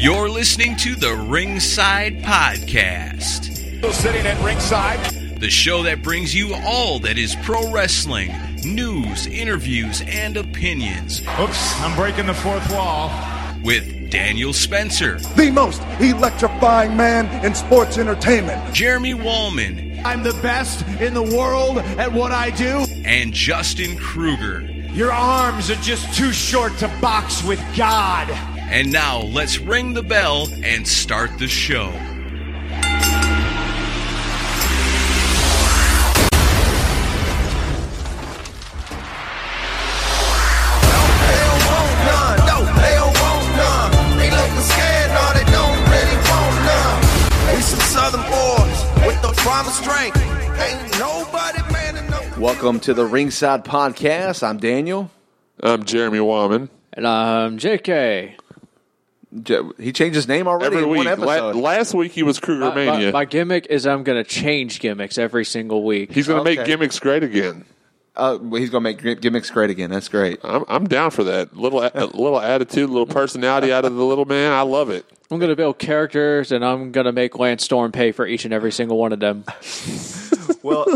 You're listening to the Ringside Podcast, Sitting at ringside. the show that brings you all that is pro wrestling news, interviews, and opinions Oops, I'm breaking the fourth wall. with Daniel Spencer, the most electrifying man in sports entertainment. Jeremy Wallman, I'm the best in the world at what I do. And Justin Kruger. Your arms are just too short to box with God. And now let's ring the bell and start the show. They don't want none. No, they don't want none. They looking scared, no, they don't really want none. We some southern boys with the promised strength. Ain't nobody man enough. Welcome to the Ringside Podcast. I'm Daniel. I'm Jeremy Wallman. And I'm JK. J- He changed his name already Every in week. one La- episode. last week he was Kruger My, my- Mania. my gimmick is I'm going to change gimmicks every single week. He's going to Okay. make gimmicks great again. Uh, he's going to make gimmicks great again. That's great. I'm, I'm down for that. Little a little attitude, little personality out of the little man. I love it. I'm going to build characters, and I'm going to make Lance Storm pay for each and every single one of them. Well,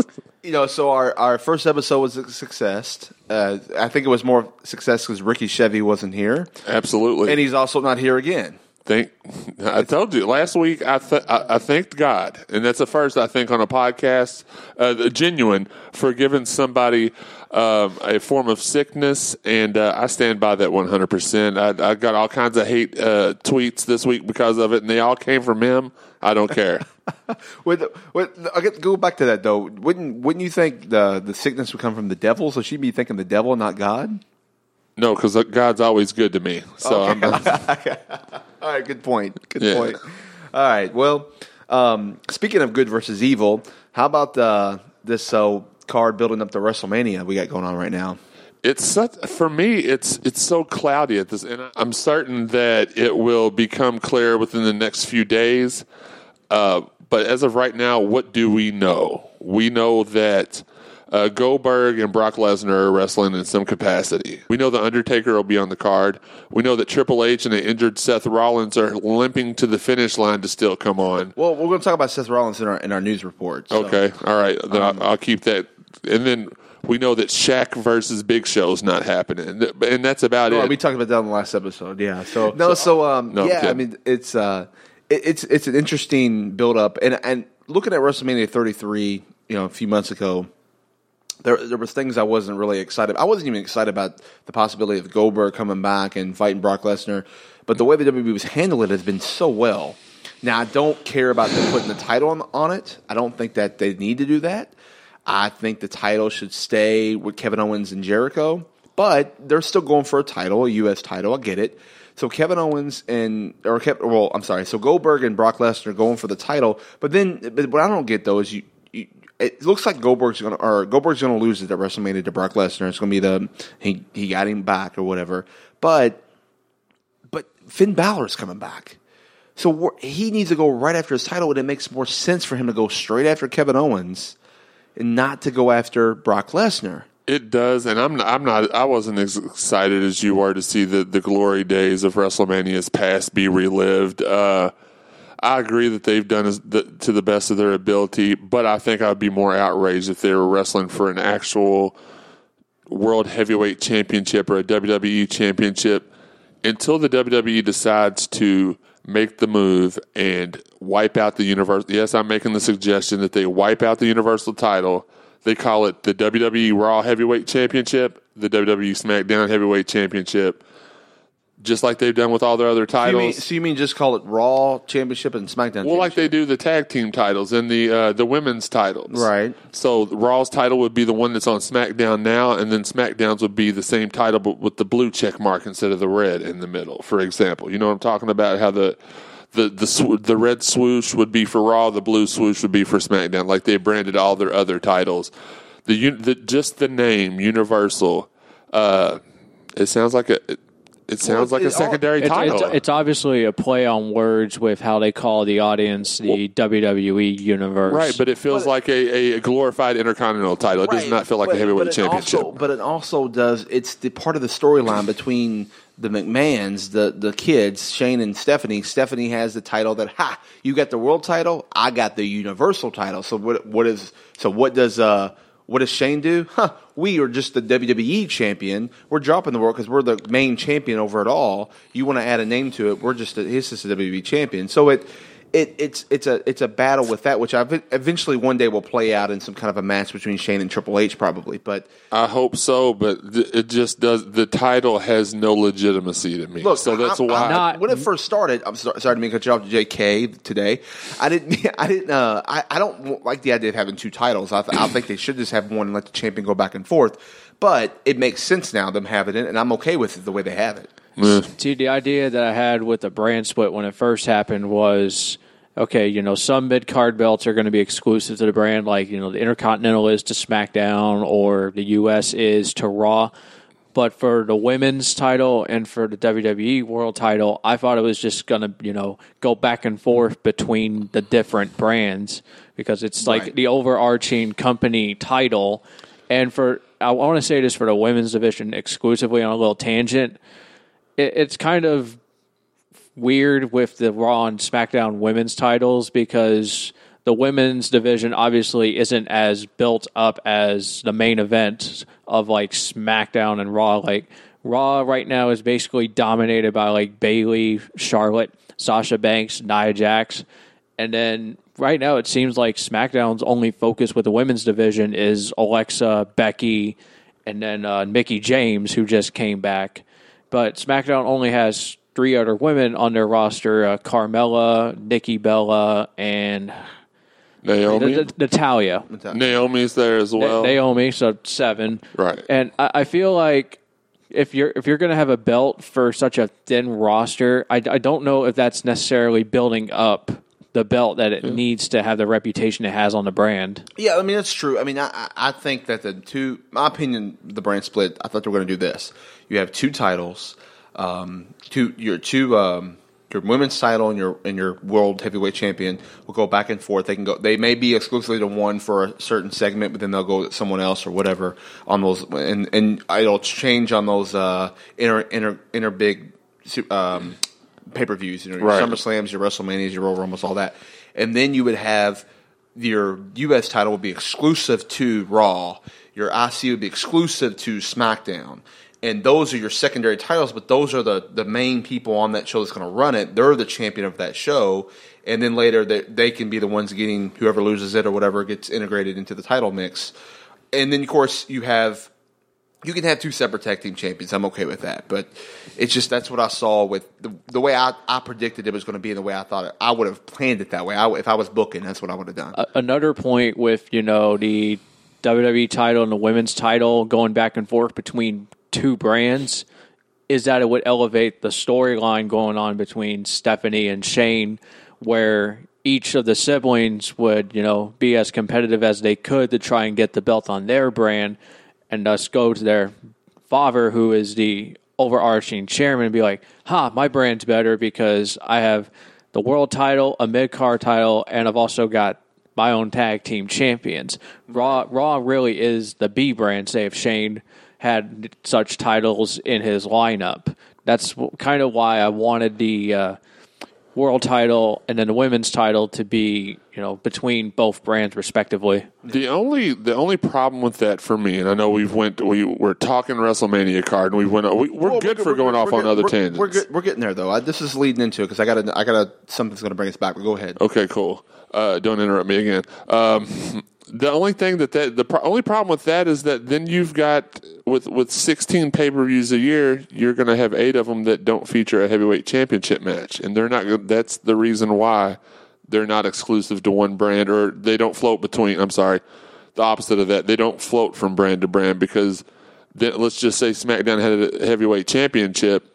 you know, so our, our first episode was a success. Uh, I think it was more success because Ricky Chevy wasn't here, Absolutely. and he's also not here again. Thank. I told you last week. I, th- I I thanked God, and that's the first I think on a podcast, uh, the genuine for giving somebody um, a form of sickness, and uh, I stand by that one hundred percent. I I got all kinds of hate uh, tweets this week because of it, and they all came from him. I don't care. With, with, I get go back to that though. Wouldn't wouldn't you think the the sickness would come from the devil? So she'd be thinking the devil, not God. no, because God's always good to me. So I'm, All right, good point. Good Yeah. point. All right. Well, um, speaking of good versus evil, how about uh, this uh, card building up to WrestleMania we got going on right now? it's such for me it's it's so cloudy at this and i'm certain that it will become clear within the next few days uh, but as of right now what do we know we know that uh, Goldberg and Brock Lesnar are wrestling in some capacity. We know the Undertaker will be on the card. We know that Triple H and the injured Seth Rollins are limping to the finish line to still come on. Well, we're going to talk about Seth Rollins in our in our news report. so- Okay, all right. Then I'll, I'll keep that. And then we know that Shaq versus Big Show is not happening, and that's about No, it. we talked about that in the last episode. Yeah. So no. So um. No, yeah. I mean, it's uh, it, it's it's an interesting build up, and and looking at WrestleMania 33, you know, a few months ago, there there was things I wasn't really excited. About. I wasn't even excited about the possibility of Goldberg coming back and fighting Brock Lesnar, but the way the WWE was handling it has been so well. Now I don't care about them putting the title on, on it. I don't think that they need to do that. I think the title should stay with Kevin Owens and Jericho, but they're still going for a title, a U.S. title. I get it. So Kevin Owens and or Kev, well, I'm sorry. So Goldberg and Brock Lesnar going for the title, but then but what I don't get though is you. It looks like Goldberg's gonna or Goldberg's gonna lose it at WrestleMania to Brock Lesnar. It's gonna be the he he got him back or whatever. But but Finn Balor's coming back. So he needs to go right after his title, and it makes more sense for him to go straight after Kevin Owens and not to go after Brock Lesnar. It does, and I'm I'm not. I wasn't as excited as you were to see the the glory days of WrestleMania's past be relived. Uh, I agree that they've done to the best of their ability, but I think I'd be more outraged if they were wrestling for an actual World Heavyweight Championship or a WWE Championship until the WWE decides to make the move and wipe out the universal. Yes, I'm making the suggestion that they wipe out the Universal title. They call it the WWE Raw Heavyweight Championship, the WWE SmackDown Heavyweight Championship, just like they've done with all their other So you, mean, titles. so you mean just call it Raw Championship and SmackDown? Well, like they do the tag team titles and the uh, the women's titles, Right. So Raw's title would be the one that's on SmackDown now, and then SmackDown's would be the same title but with the blue check mark instead of the red in the middle. For example, you know what I'm talking about? How the the the sw- the red swoosh would be for Raw, the blue swoosh would be for SmackDown. Like they branded all their other titles. The, un- the just the name Universal. Uh, it sounds like a it sounds like a it all- secondary It's, title. it's, it's obviously a play on words with how they call the audience the WWE universe. right, but it feels But- like a, a glorified intercontinental title. It does not feel like but- a heavyweight but championship. Also, but it also does. It's the part of the storyline between the McMahons, the the kids, Shane and Stephanie. Stephanie has the title that ha, you got the world title, I got the universal title. So what what is so what does uh what does Shane do? Huh, we are just the WWE champion. We're dropping the world because we're the main champion over it all. You want to add a name to it? We're just a, he's just a WWE champion. So it. It, it's it's a it's a battle with that, which I eventually one day will play out in some kind of a match between Shane and Triple H, probably. But I hope so, but it just does. The title has no legitimacy to me. Look, so that's I'm- why. I'm Not- when it first started, I'm sorry, sorry to make a job to JK today. I didn't. I didn't. Uh, I, I don't like the idea of having two titles. I, th- I think they should just have one and let the champion go back and forth. But it makes sense now them having it, and I'm okay with it the way they have it. Eh. See, the idea that I had with the brand split when it first happened was okay, you know, some mid card belts are going to be exclusive to the brand, like, you know, the Intercontinental is to SmackDown or the US is to Raw. But for the women's title and for the WWE world title, I thought it was just going to, you know, go back and forth between the different brands because it's like Right. the overarching company title. And for, I want to say this for the women's division exclusively on a little tangent it, it's kind of weird with the Raw and SmackDown women's titles because the women's division obviously isn't as built up as the main event of like SmackDown and Raw. Like Raw right now is basically dominated by like Bayley, Charlotte, Sasha Banks, Nia Jax, and then right now it seems like SmackDown's only focus with the women's division is Alexa, Becky, and then uh, Mickie James, who just came back. But SmackDown only has three other women on their roster: uh, Carmella, Nikki Bella, and Naomi. N- N- Natalya. Naomi's there as Na- well. Naomi, so seven. Right. And I, I feel like if you're if you're going to have a belt for such a thin roster, I, I don't know if that's necessarily building up the belt that it needs to have the reputation it has on the brand. Yeah, I mean that's true. I mean, I, I I think that the two, my opinion, the brand split. I thought they were going to do this. You have two titles, um, two your two um, your women's title and your and your world heavyweight champion will go back and forth. They can go. They may be exclusively to one for a certain segment, but then they'll go to someone else or whatever on those, and and it'll change on those uh, inner inner inner big. Um, pay per views, you know, your Right. SummerSlams, your WrestleManias, your Royal Rumbles, all that, and then you would have your U.S. title would be exclusive to Raw. Your IC would be exclusive to SmackDown, and those are your secondary titles. But those are the the main people on that show that's going to run it. They're the champion of that show, and then later they, they can be the ones getting whoever loses it or whatever gets integrated into the title mix. And then of course you have you can have two separate tag team champions. I'm okay with that, but it's just that's what I saw with the, the way I, I predicted it was going to be, and the way I thought it. I would have planned it that way. I, if I was booking, that's what I would have done. Another point with you know the WWE title and the women's title going back and forth between two brands is that it would elevate the storyline going on between Stephanie and Shane, where each of the siblings would you know be as competitive as they could to try and get the belt on their brand, and thus go to their father, who is the overarching chairman, and be like, "Ha, my brand's better because I have the world title, a mid card title, and I've also got my own tag team champions." Raw, Raw really is the B brand. Say if Shane had such titles in his lineup, that's kind of why I wanted the. Uh, world title and then the women's title to be you know between both brands respectively The only the only problem with that for me, and I know we've went we we're talking WrestleMania card, and we went we, we're Well, good for going off we're on good- other we're, tangents. We're, good, we're getting there though. I, this is leading into it because I got I got something's going to bring us back. But go ahead. Okay, cool. Uh, don't interrupt me again. Um, the only thing that, that the pro- only problem with that is that then you've got with with 16 pay per views a year, you're going to have eight of them that don't feature a heavyweight championship match, and they're not. That's the reason why they're not exclusive to one brand, or they don't float between. I'm sorry, the opposite of that. They don't float from brand to brand because then, let's just say SmackDown had a heavyweight championship.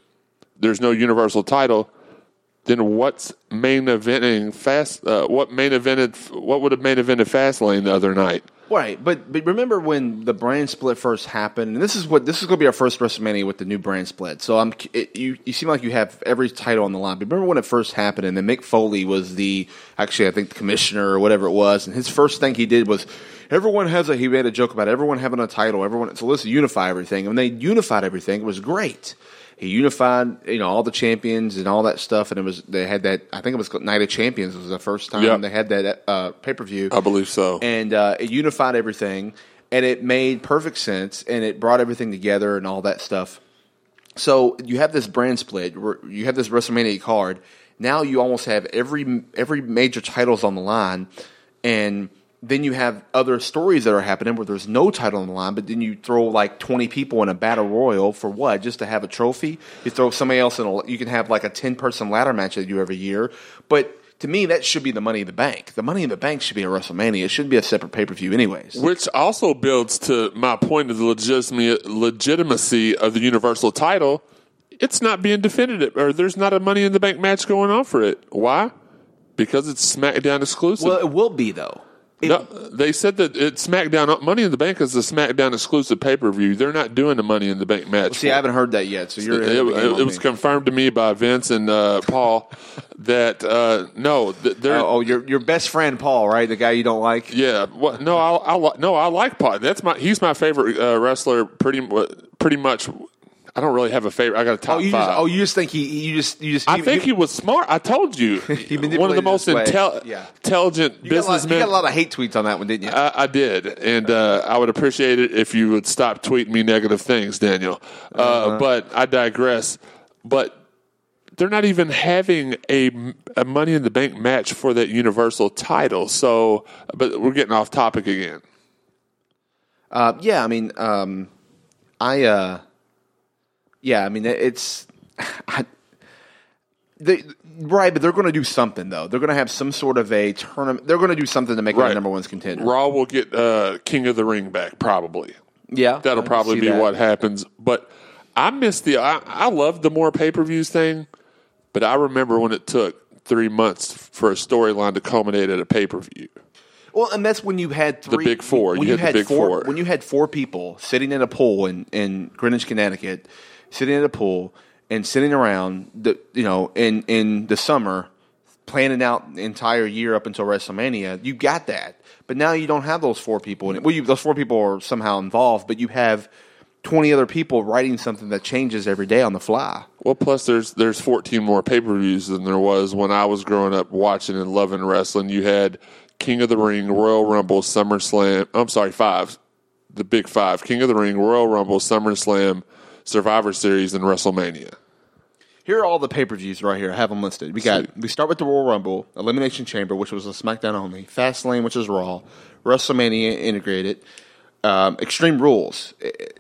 There's no universal title then what's main eventing fast? Uh, what main evented? What would have main evented Fastlane the other night? Right, but but remember when the brand split first happened, and this is what this is going to be our first WrestleMania with the new brand split. So I'm it, you you seem like you have every title on the line. But remember when it first happened, and then Mick Foley was the actually I think the commissioner or whatever it was, and his first thing he did was everyone has a he made a joke about everyone having a title, everyone so let's unify everything, and they unified everything, it was great. He unified, you know, all the champions and all that stuff, and it was they had that. I think it was Night of Champions. It was the first time Yeah. they had that uh, pay per view I believe so. and uh, it unified everything, and it made perfect sense, and it brought everything together and all that stuff. So you have this brand split. You have this WrestleMania card. Now you almost have every every major titles on the line, and then you have other stories that are happening where there's no title on the line, but then you throw like 20 people in a battle royal for what? Just to have a trophy? You throw somebody else in a, you can have like a 10 person ladder match that you do every year. But to me, that should be the money in the bank. The money in the bank should be a WrestleMania. It shouldn't be a separate pay per view, anyways. Which also builds to my point of the legitimacy, legitimacy of the Universal title. It's not being defended, or there's not a Money in the Bank match going on for it. Why? Because it's SmackDown exclusive. Well, it will be though. It- no, they said that it's SmackDown. Money in the Bank is a SmackDown exclusive pay per view. They're not doing a Money in the Bank match. See, I haven't heard that yet. So you're. it, it- it was confirmed to me by Vince and uh, Paul that uh, no, they're Oh, oh, your your best friend Paul, right? The guy you don't like. yeah. What? No, I, I no, I like Paul. That's my he's my favorite uh, wrestler. Pretty pretty much. I don't really have a favorite. I got a top Oh, you five. just, oh, you just think he, you just, you just. I think he was smart. I told you, manipulated one of the most intel- Yeah. intelligent lot, you businessmen. got a lot of hate tweets on that one, didn't you? I, I did, and uh, I would appreciate it if you would stop tweeting me negative things, Daniel. Uh, Uh-huh. But I digress. But they're not even having a, a Money in the Bank match for that Universal title. So, but we're getting off topic again. Uh, yeah, I mean, um, I, uh, yeah, I mean, it's, I, they, right, but they're going to do something though. They're going to have some sort of a tournament. They're going to do something to make Right. a number one's contender. Raw will get uh, King of the Ring back, probably. Yeah, That'll can probably be that. what happens. But I miss the. I, I love the more pay per views thing, but I remember when it took three months for a storyline to culminate at a pay per view. Well, and that's when you had three, the big four. When You you, had the had big four, four. When you had four people sitting in a pool in, in Greenwich, Connecticut, sitting in a pool and sitting around the you know in in the summer, planning out the entire year up until WrestleMania. You got that, but now you don't have those four people. In it. Well, you, those four people are somehow involved, but you have twenty other people writing something that changes every day on the fly. Well, plus there's there's 14 more pay per views than there was when I was growing up watching and loving wrestling. You had King of the Ring, Royal Rumble, SummerSlam. I'm sorry, five, the big five: King of the Ring, Royal Rumble, SummerSlam, Survivor Series, and WrestleMania. Here are all the pay per views right here. I have them listed. We got we start with the Royal Rumble, Elimination Chamber, which was a SmackDown only, Fastlane, which is Raw, WrestleMania integrated, um, Extreme Rules.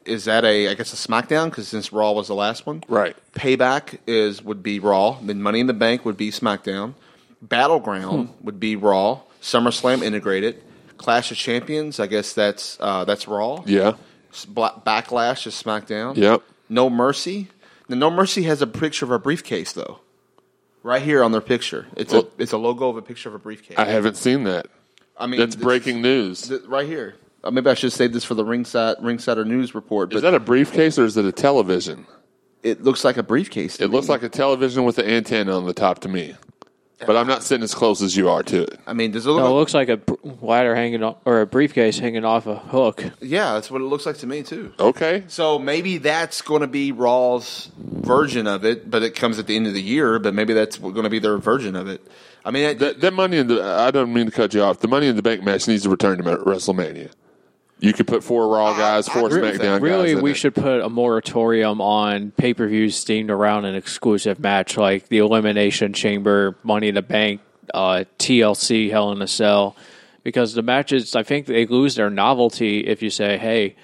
Is that a I guess a SmackDown because since Raw was the last one, Right. Payback is would be Raw. Then Money in the Bank would be SmackDown. Battleground Hmm. would be Raw. SummerSlam integrated. Clash of Champions, I guess that's uh, that's Raw. Yeah. Backlash is SmackDown. Yep. No Mercy. The No Mercy has a picture of a briefcase though. Right here on their picture, it's Well- a it's a logo of a picture of a briefcase. I haven't seen that. I mean, That's breaking news. th- right here. Uh, maybe I should save this for the ringside ringsider news report. But Is that a briefcase or is it a television? it looks like a briefcase. to It looks like a television with an antenna on the top to me. But I'm not sitting as close as you are to it. I mean, does it look? No, it like, looks like a br- ladder hanging off, or a briefcase hanging off a hook. yeah, that's what it looks like to me too. Okay. So maybe that's going to be Raw's version of it, but it comes at the end of the year. But maybe that's going to be their version of it. I mean, it, That, that money in the I don't mean to cut you off. The money in the bank match needs to return to WrestleMania. You could put four Raw guys, four agree with SmackDown that. guys. Really, we it. should put a moratorium on pay per views themed around an exclusive match like the Elimination Chamber, Money in the Bank, uh, TLC, Hell in a Cell, because the matches, I think they lose their novelty if you say, hey,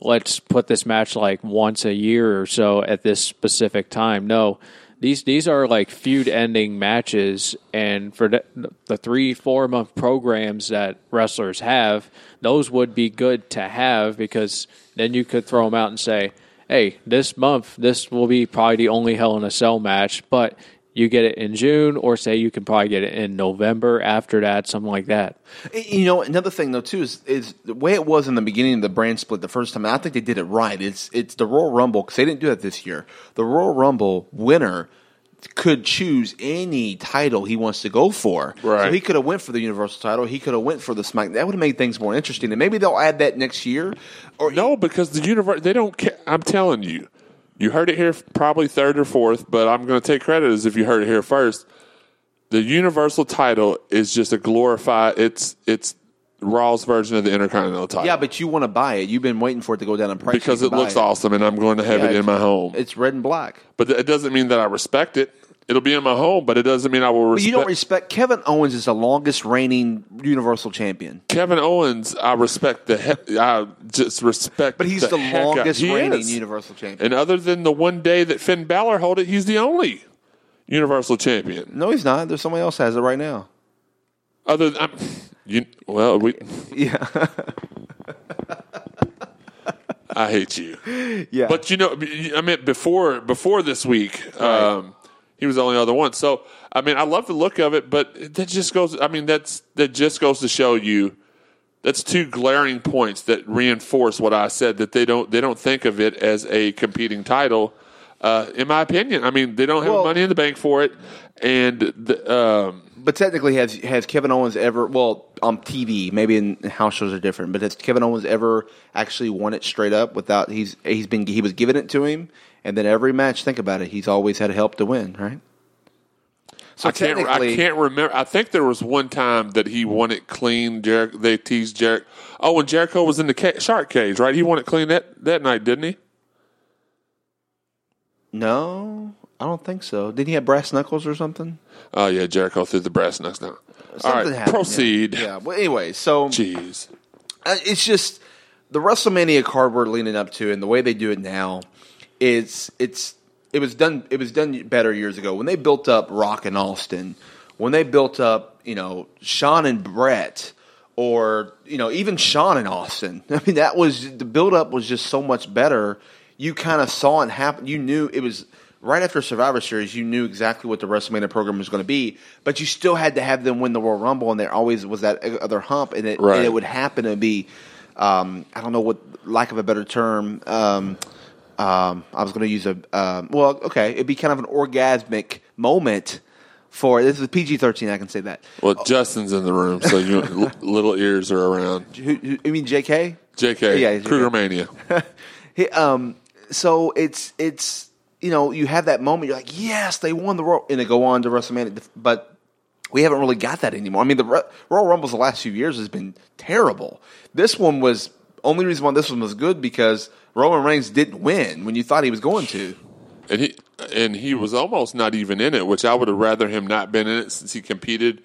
let's put this match like once a year or so at this specific time. No. These, these are like feud ending matches, and for the, the three, four month programs that wrestlers have, those would be good to have because then you could throw them out and say, hey, this month, this will be probably the only Hell in a Cell match, but you get it in June, or say you can probably get it in November after that, something like that. You know, another thing though too is is the way it was in the beginning of the brand split the first time. I think they did it right. It's it's the Royal Rumble because they didn't do that this year. The Royal Rumble winner could choose any title he wants to go for. Right. So he could have went for the Universal title. He could have went for the Smack. That would have made things more interesting. And maybe they'll add that next year. Or No, because the universe they don't care. I'm telling you, you heard it here probably third or fourth, but I'm going to take credit as if you heard it here first. The universal title is just a glorified. It's it's Raw's version of the Intercontinental title. yeah, but you want to buy it. You've been waiting for it to go down in price because it looks awesome, and I'm going to have Yeah, it in my home. It's red and black. But it doesn't mean that I respect it. It'll be in my home, but it doesn't mean I will But respect. you don't respect Kevin Owens is the longest reigning Universal Champion. Kevin Owens. I respect the. He- I just respect. But he's the, heck out- longest he reigning is. Universal Champion. And other than the one day that Finn Balor hold it, he's the only Universal Champion. no, he's not. There's somebody else has it right now. Other than you, well, we. Yeah. I hate you. Yeah. But you know, I mean, before before this week, um, he was the only other one. So I mean, I love the look of it, but that just goes. I mean, that's that just goes to show you. That's two glaring points that reinforce what I said that they don't they don't think of it as a competing title. Uh, in my opinion, I mean they don't have Well- money in the bank for it, and the, um, But technically, has has Kevin Owens ever? Well, on TV, maybe in house shows are different. But has Kevin Owens ever actually won it straight up without? He's he's been he was giving it to him, and then every match. Think about it. He's always had help to win, right? So I can't. I can't remember. I think there was one time that he won it clean. Jericho, they teased Jericho. Oh, when Jericho was in the ca- shark cage, right? He won it clean that, that night, didn't he? No, I don't think so. Did he have brass knuckles or something? Oh yeah, Jericho threw the brass knuckles down. Something right, happened, proceed. Yeah. yeah. Well, anyway, so Jeez. Uh, it's just the WrestleMania card we're leaning up to, and the way they do it now is it's it was done it was done better years ago when they built up Rock and Austin, when they built up you know Sean and Brett, or you know even Sean and Austin. I mean that was the build up was just so much better. You kind of saw it happen. You knew it was. Right after Survivor Series, you knew exactly what the WrestleMania program was going to be, but you still had to have them win the Royal Rumble, and there always was that other hump, and it, Right. and it would happen to be um, I don't know what lack of a better term. Um, um, I was going to use a um, well, okay, it'd be kind of an orgasmic moment for this is PG thirteen. I can say that. Well, Justin's in the room, so you little ears are around. Who, who, you mean J.K.? Jk, Yeah, he's Kruger Mania. He, um, so it's it's you know you have that moment. You're like, yes, they won the Royal, and they go on to WrestleMania, but we haven't really got that anymore. I mean, the Ro- Royal Rumbles the last few years has been terrible. This one was only reason why this one was good because Roman Reigns didn't win when you thought he was going to. and he and he was almost not even in it, which I would have rather him not been in it since he competed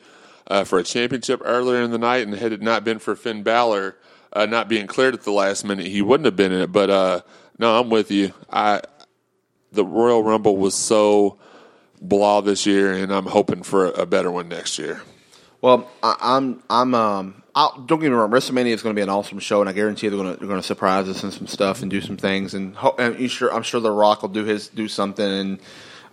uh, for a championship earlier in the night, and had it not been for Finn Balor uh, not being cleared at the last minute, he wouldn't have been in it. But uh, no, I'm with you. I the Royal Rumble was so blah this year, and I'm hoping for a better one next year. Well, I, I'm I'm um. I'll, don't get me wrong. WrestleMania is going to be an awesome show, and I guarantee they're going to they're going to surprise us and some stuff and do some things. And, ho- and sure I'm sure The Rock will do his do something, and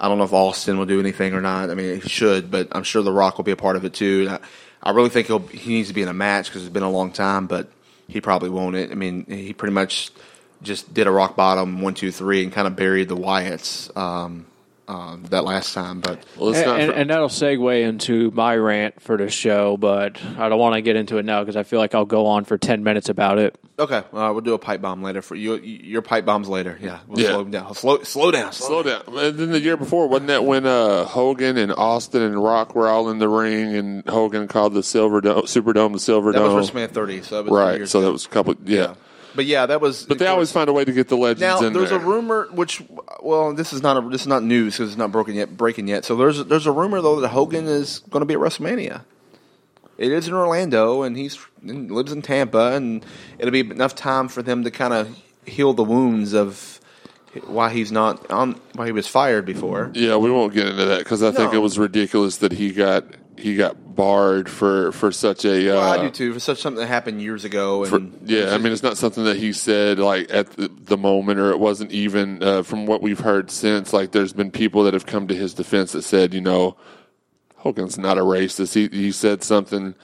I don't know if Austin will do anything or not. I mean, he should, but I'm sure The Rock will be a part of it too. I, I really think he'll he needs to be in a match because it's been a long time, but he probably won't. It. I mean, he pretty much just did a rock bottom one two three and kind of buried the Wyatts um, um, that last time, but. Well, And, and, for- and that'll segue into my rant for the show, but I don't want to get into it now because I feel like I'll go on for 10 minutes about it. Okay, uh, we'll do a pipe bomb later for you. Your pipe bombs later. Yeah, we'll Yeah. slow down. Slow, slow down. Slow down. And then the year before, wasn't that when uh, Hogan and Austin and Rock were all in the ring, and Hogan called the Silver Dome, Superdome the Silver That Dome? was WrestleMania 30. So that was right. years So ago. that was a couple. Yeah. But yeah, that was. But they always find a way to get the legends now in there's there. a rumor, which well, this is not a, this is not news because it's not broken yet, breaking yet. So there's there's a rumor though that Hogan is going to be at WrestleMania. It is in Orlando, and he's and lives in Tampa, and it'll be enough time for them to kind of heal the wounds of why he's not on why he was fired before. Yeah, we won't get into that because I think it was ridiculous that he got he got barred for for such a. Uh, Well, I do too. For such something that happened years ago, and for- yeah, I mean, it's not something that he said like at the, the moment, or it wasn't even uh, from what we've heard since. Like, there's been people that have come to his defense that said, you know, Hogan's not a racist. He he said something,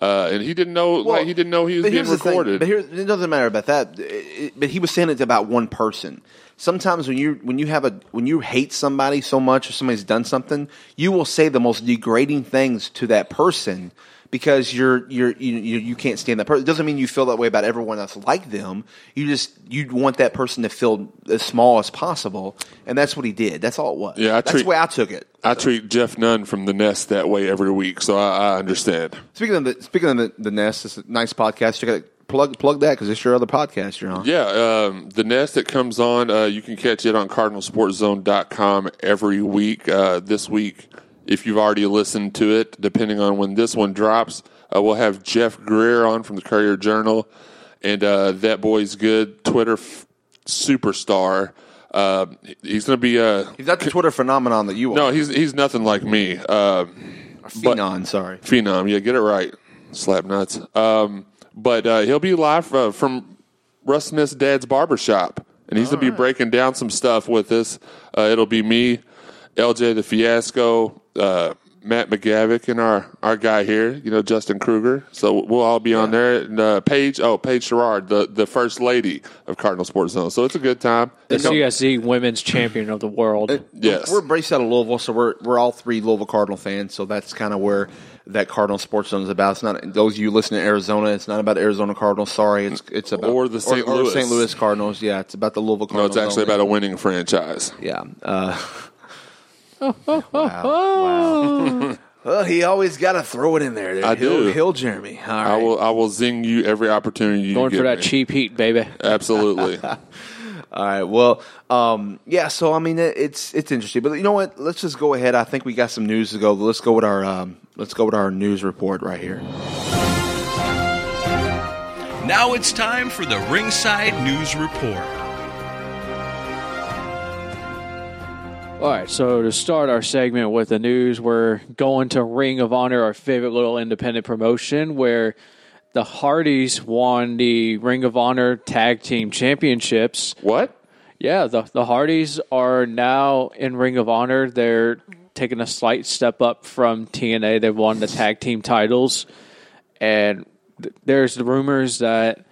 uh, and he didn't know. like, he didn't know he was being the thing, recorded. but here, it doesn't matter about that. It- it- but he was saying it to about one person. Sometimes when you when you have a when you hate somebody so much or somebody's done something, you will say the most degrading things to that person because you're you're you you, you can't stand that person. It doesn't mean you feel that way about everyone else like them. You just you want that person to feel as small as possible, and that's what he did. That's all it was. Yeah, I that's treat- the way I took it. I treat Jeff Nunn from the Nest that way every week, so I, I understand. Speaking of the speaking of the, the nest, it's a nice podcast. Check it. Plug plug that because it's your other podcast you're on. Yeah, um, the Nest that comes on, uh, you can catch it on CardinalSportsZone.com every week. Uh, this week, if you've already listened to it, depending on when this one drops, uh, we'll have Jeff Greer on from the Courier Journal, and uh, that boy's good Twitter f- superstar. Uh, he's going to be a He's not the Twitter phenomenon that you are. no. He's he's nothing like me. Uh, but- sorry. Phenom. Yeah, get it right. Slap nuts. Um, but uh, he'll be live uh, from Russ Smith's dad's barbershop, and he's going to be breaking down some stuff with us. Uh, it'll be me, LJ the Fiasco, uh, Matt McGavick, and our, our guy here, you know, Justin Kruger. So we'll all be on there. And uh, Paige, oh, Paige Sherrard, the, the first lady of Cardinal Sports Zone. So it's a good time. The And don't- CSC Women's Champion of the World. Yes. We're based out of Louisville, so we're we're all three Louisville Cardinal fans. So that's kind of where that Cardinal Sports Zone is about. It's not those of you listening to Arizona. It's not about Arizona Cardinals. Sorry, it's it's about Or the St. Louis. St. Louis Cardinals. Yeah, it's about the Louisville no, Cardinals. it's actually only. about a winning franchise. yeah. Uh, wow, wow. well, he always got to throw it in there. I he'll, do. He'll Jeremy. All right. I will I will zing you every opportunity you Going give for that me. cheap heat, baby. Absolutely. All right. Well, um, yeah. So I mean, it, it's it's interesting, but you know what? Let's just go ahead. I think we got some news to go. Let's go with our um, let's go with our news report right here. Now it's time for the Ringside News Report. All right, so to start our segment with the news, we're going to Ring of Honor, our favorite little independent promotion, where the Hardys won the Ring of Honor Tag Team Championships. what? Yeah, the the Hardys are now in Ring of Honor. They're taking a slight step up from TNA. They've won the tag team titles, and th- there's the rumors that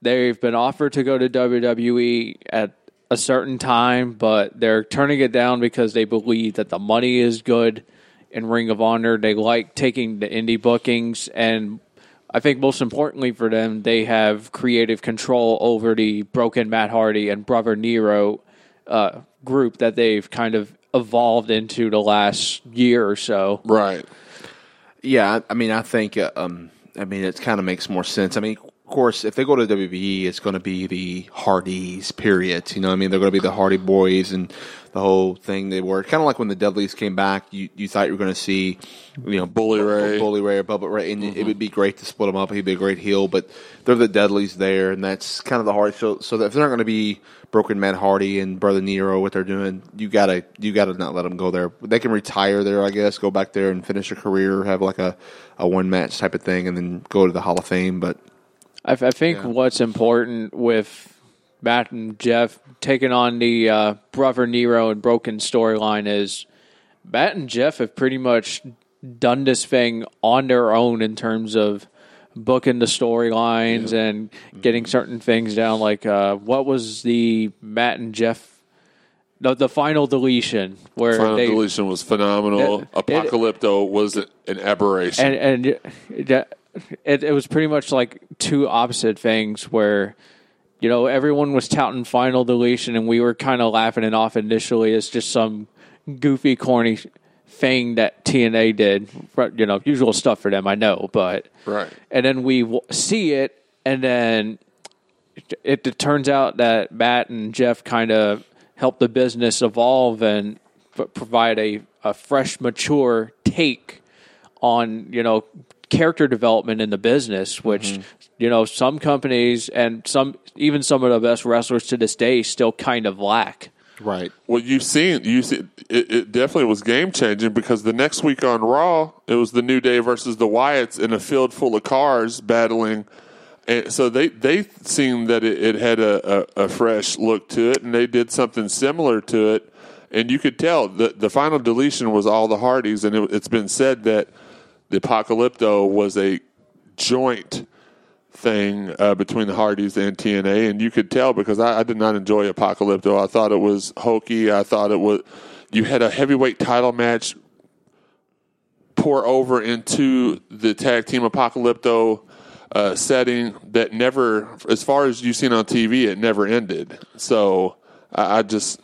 they've been offered to go to WWE at a certain time, but they're turning it down because they believe that the money is good in Ring of Honor. They like taking the indie bookings, and I think most importantly for them, they have creative control over the Broken Matt Hardy and Brother Nero uh, group that they've kind of evolved into the last year or so. Right. Yeah, I, mean, I think, uh, um, I mean, it kind of makes more sense. I mean, course, if they go to WWE, it's going to be the Hardys. Period. You know, what I mean, they're going to be the Hardy Boys and the whole thing. They were kind of like when the Dudleys came back. You you thought you were going to see, you know, Bully Ray. Bully Ray, or Bubba Ray, and it mm-hmm. would be great to split them up. He'd be a great heel, but they're the Dudleys there, and that's kind of the Hardy. So, so if they're not going to be Broken Man Hardy and Brother Nero, what they're doing, you gotta you gotta not let them go there. They can retire there, I guess, go back there and finish a career, have like a, a one match type of thing, and then go to the Hall of Fame. But I, I think Yeah. what's important with Matt and Jeff taking on the uh, Brother Nero and Broken storyline is Matt and Jeff have pretty much done this thing on their own in terms of booking the storylines and getting certain things down. Like, uh, what was the Matt and Jeff? The, the final deletion where the Final they deletion was phenomenal. It- it- Apocalypto was an aberration. and and it, it, it was pretty much like two opposite things where you know everyone was touting final deletion and we were kind of laughing it off initially as just some goofy corny thing that TNA did you know usual stuff for them I know but Right. and then we w- see it and then it, it turns out that Matt and Jeff kind of helped the business evolve and provide a, a fresh, mature take on you know character development in the business, which mm-hmm. you know some companies and some even some of the best wrestlers to this day still kind of lack. Right. Well, you've seen you see it, it definitely was game changing because the next week on Raw it was the New Day versus the Wyatts in a field full of cars battling, and so they they seemed that it, it had a, a, a fresh look to it, and they did something similar to it, and you could tell the the final deletion was all the Hardys, and it, it's been said that the Apocalypto was a joint thing uh, between the Hardys and TNA, and you could tell because I, I did not enjoy Apocalypto. I thought it was hokey. I thought it was you had a heavyweight title match pour over into the tag team Apocalypto uh, setting that never, as far as you've seen on TV, it never ended. So I, I just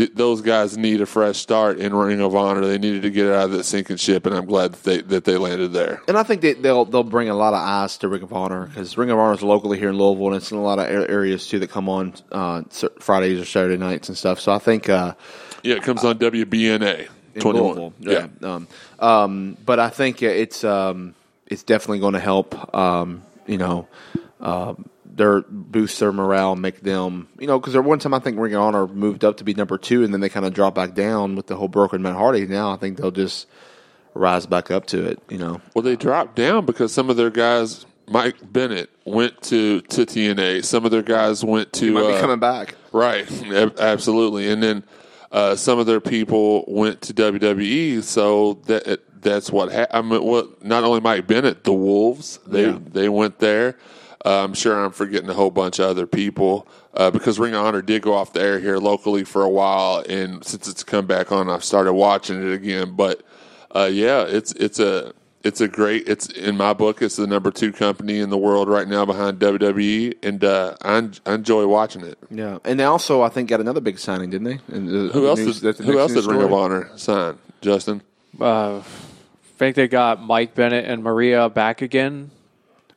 th- those guys need a fresh start in Ring of Honor. They needed to get out of that sinking ship, and I'm glad that they that they landed there. And I think that they'll they'll bring a lot of eyes to Ring of Honor because Ring of Honor is locally here in Louisville, and it's in a lot of areas too that come on uh, Fridays or Saturday nights and stuff. So I think uh, Yeah, it comes on WBNA in 21. Louisville, yeah. Um, um, but I think uh, it's um, it's definitely going to help. Um, you know, uh, their boost their morale, make them you know because one time I think Ring of Honor moved up to be number two, and then they kind of dropped back down with the whole broken Matt Hardy. Now I think they'll just rise back up to it. You know, Well, they dropped down because some of their guys, Mike Bennett, went to, to TNA. Some of their guys went to. he might be uh, coming back. Right, absolutely. And then uh, some of their people went to WWE, so that that's what ha- I mean. What not only Mike Bennett, the Wolves, they Yeah. they went there. Uh, I'm sure I'm forgetting a whole bunch of other people uh, because Ring of Honor did go off the air here locally for a while, and since it's come back on, I've started watching it again. But uh, yeah, it's it's a it's a great. It's in my book. It's the number two company in the world right now behind WWE, and uh, I, en- I enjoy watching it. Yeah, and they also I think got another big signing, didn't they? And the Who else news- did, the who else did Ring of. Honor sign? Justin? Uh, I think they got Mike Bennett and Maria back again.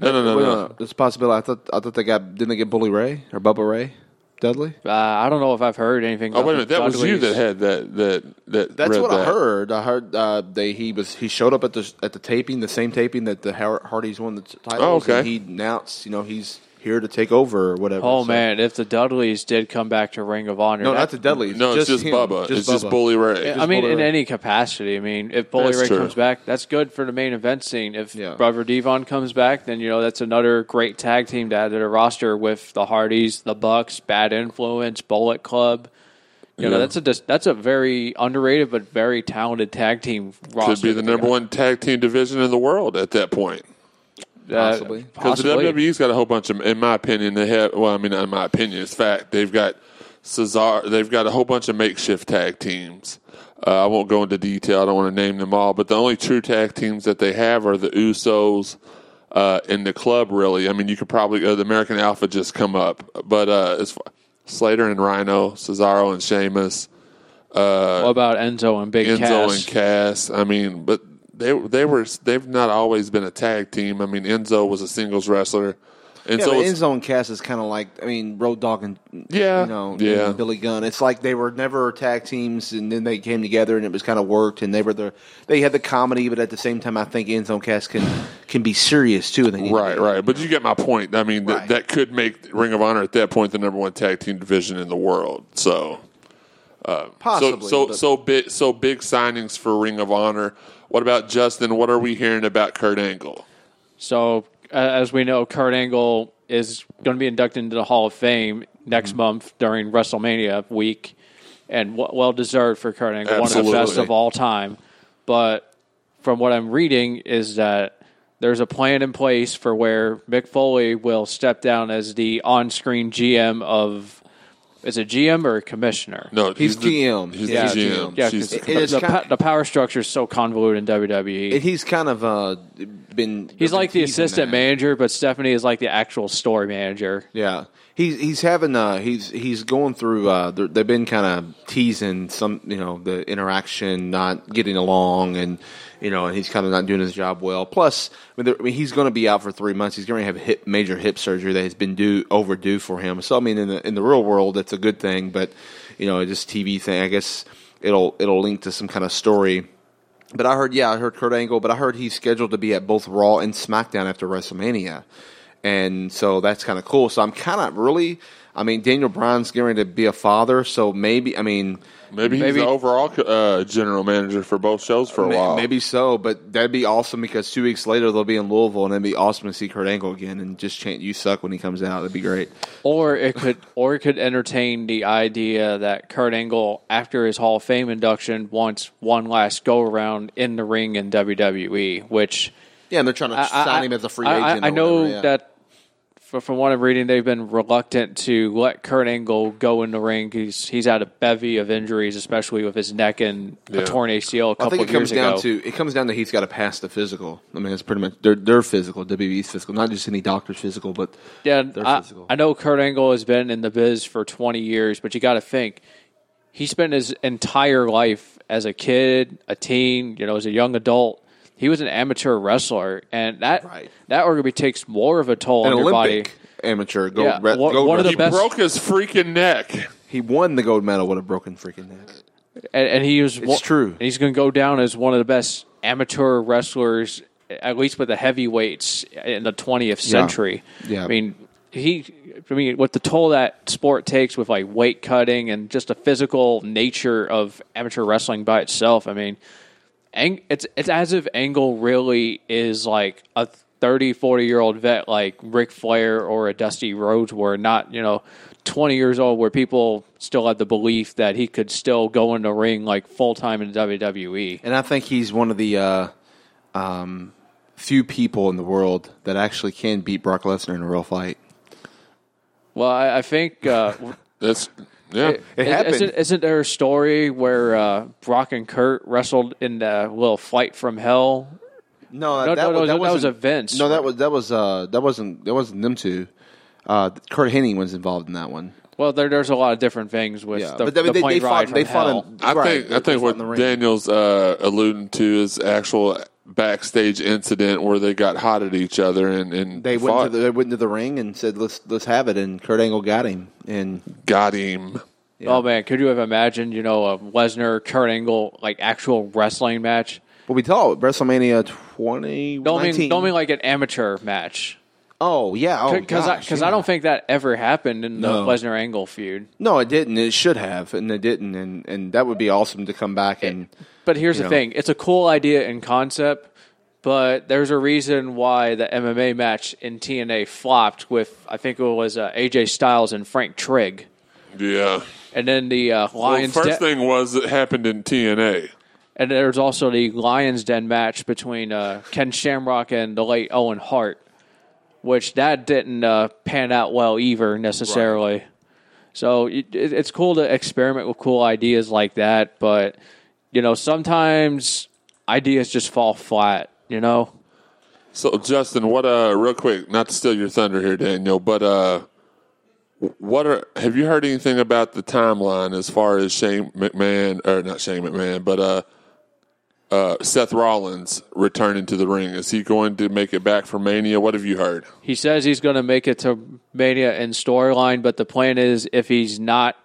No, no, no, Wait, no. no, no. It's a possibility. I thought I thought they got didn't they get Bully Ray or Bubba Ray Dudley? Uh, I don't know if I've heard anything. Oh about wait a minute, the that was you that had that that that. That's read what I heard. I heard uh, they he was he showed up at the at the taping, the same taping that the Hardys won the t- titles. Oh, okay. And he announced, you know, he's here to take over or whatever. Oh So- man, if the Dudleys did come back to Ring of Honor, no, that- not the Dudleys. No, it's just him. Bubba. it's just Bully Ray. I mean, Bully in Ray. any capacity. I mean, if Bully That's Ray true. comes back, that's good for the main event scene. If Yeah. Brother Devon comes back, then you know that's another great tag team to add to the roster with the Hardys, the Bucks, Bad Influence, Bullet Club. You know, Yeah. that's a dis- that's a very underrated but very talented tag team roster. Could be the that number one tag team division in the world at that point. Uh, Possibly. Because the. WWE's got a whole bunch of, in my opinion, they have. Well, I mean, in my opinion, it's fact. They've got Cesar. They've got a whole bunch of makeshift tag teams. Uh, I won't go into detail. I don't want to name them all, but the only true tag teams that they have are the Usos uh, in the club. Really, I mean, you could probably uh, the American Alpha just come up, but uh, as far, Slater and Rhino, Cesaro and Sheamus, What about Enzo and Big Enzo Cass? and Cass. I mean, but they they were they've not always been a tag team. I mean, Enzo was a singles wrestler, and Yeah, so Enzo and Cass is kind of like I mean Road Dogg and Yeah, you know yeah. and Billy Gunn. It's like they were never tag teams, and then they came together, and it was kind of worked, and they were the they had the comedy, but at the same time, I think Enzo and Cass can can be serious too. They need to right, right. But you get my point. I mean, Right. that that could make Ring of Honor at that point the number one tag team division in the world. So. Uh, possibly. so so so big so big signings for Ring of Honor. What about Justin? What are we hearing about Kurt Angle? So, uh, as we know, Kurt Angle is going to be inducted into the Hall of Fame next Mm-hmm. month during WrestleMania week, and w- well deserved for Kurt Angle, one of the best of all time. But from what I'm reading, is that there's a plan in place for where Mick Foley will step down as the on-screen GM of. Is it GM or a commissioner? No, He's the- GM. He's Yeah, the GM. GM. Yeah, She's- 'cause It is the, kind- pa- the power structure is so convoluted in WWE. And he's kind of uh, been. He's been like the assistant that. manager, but Stephanie is like the actual store manager. Yeah, he's he's having uh he's he's going through uh they've been kind of teasing some you know the interaction not getting along and you know and he's kind of not doing his job well. Plus, I mean, there- I mean he's going to be out for three months. He's going to have hip major hip surgery that has been due overdue for him. So I mean in the in the real world that's a good thing, but you know just TV thing. I guess it'll it'll link to some kind of story. But I heard, yeah, I heard Kurt Angle, but I heard he's scheduled to be at both Raw and SmackDown after WrestleMania, and so that's kind of cool. So I'm kind of really, I mean, Daniel Bryan's getting ready to be a father, so maybe. I mean, Maybe he's Maybe- the overall uh, general manager for both shows for a may- while. maybe so. But that'd be awesome because two weeks later they'll be in Louisville, and it'd be awesome to see Kurt Angle again and just chant "You suck" when he comes out. That'd be great. Or it could, or it could entertain the idea that Kurt Angle, after his Hall of Fame induction, wants one last go around in the ring in WWE. Which Yeah, and they're trying to I, sign I- him as a free I- I- agent. I, know whatever, yeah. that f- from what I'm reading, they've been reluctant to let Kurt Angle go in the ring. He's he's had a bevy of injuries, especially with his neck and Yeah. a torn ACL a couple I think it of comes years down ago. to it comes down to he's got to pass the physical. I mean, it's pretty much their their physical, WWE's physical, not just any doctor's physical, but Yeah, their I, physical. I know Kurt Angle has been in the biz for 20 years, but you got to think he spent his entire life as a kid, a teen, you know, as a young adult. He was an amateur wrestler, and that Right. that arguably takes more of a toll an on your Olympic body. amateur gold. Yeah, re- one- gold one of the he best- broke his freaking neck. He won the gold medal with a broken freaking neck. And, and he was It's true. And he's going to go down as one of the best amateur wrestlers, at least with the heavyweights in the 20th century. Yeah. I mean, he. I mean, what the toll that sport takes with like weight cutting and just the physical nature of amateur wrestling by itself. I mean, Ang- it's it's as if Angle really is like a 30, 40 year old vet like Ric Flair or a Dusty Rhodes were not, you know, 20 years old where people still had the belief that he could still go in the ring like full time in WWE. And I think he's one of the uh, um, few people in the world that actually can beat Brock Lesnar in a real fight. Well, I, I think uh, That's yeah. It is- happened. Isn't, isn't there a story where uh, Brock and Kurt wrestled in the little fight from hell? No, No, that, no, no, was, that was a Vince. No, that was that was uh, that wasn't that wasn't them two. Uh, Curt Hennig was involved in that one. Well, there, there's a lot of different things with Yeah, the, but they, the they, plane they ride fought. from They fought. hell. In, I right, think they- I think what. Daniel's uh, alluding to is actual backstage incident where they got hot at each other and, and They went fought. to the, they went to the ring and said, "Let's let's have it." And Kurt Angle got him. And got him. Oh man, could you have imagined, you know, a Lesnar Kurt Angle like actual wrestling match? what we thought WrestleMania twenty Don't mean don't mean like an amateur match. oh yeah, oh Because I, yeah. I don't think that ever happened in the No. Lesnar Angle feud. No, it didn't. It should have, and it didn't. And and that would be awesome to come back and. But here's the know. thing: it's a cool idea and concept, but there's a reason why the MMA match in TNA flopped with I think it was uh, AJ Styles and Frank Trigg, Yeah. and then the uh, Well, Lions. first Den- thing was it happened in TNA. and there's also the Lions Den match between uh, Ken Shamrock and the late Owen Hart, which that didn't uh, pan out well either necessarily. So it, it- it's cool to experiment with cool ideas like that, but you know sometimes ideas just fall flat. You know. So Justin, what uh real quick, not to steal your thunder here, Daniel, but uh what are have you heard anything about the timeline as far as Shane McMahon or not Shane McMahon, but uh uh Seth Rollins returning to the ring? Is he going to make it back for Mania? What have you heard? He says he's going to make it to Mania in storyline, but the plan is if he's not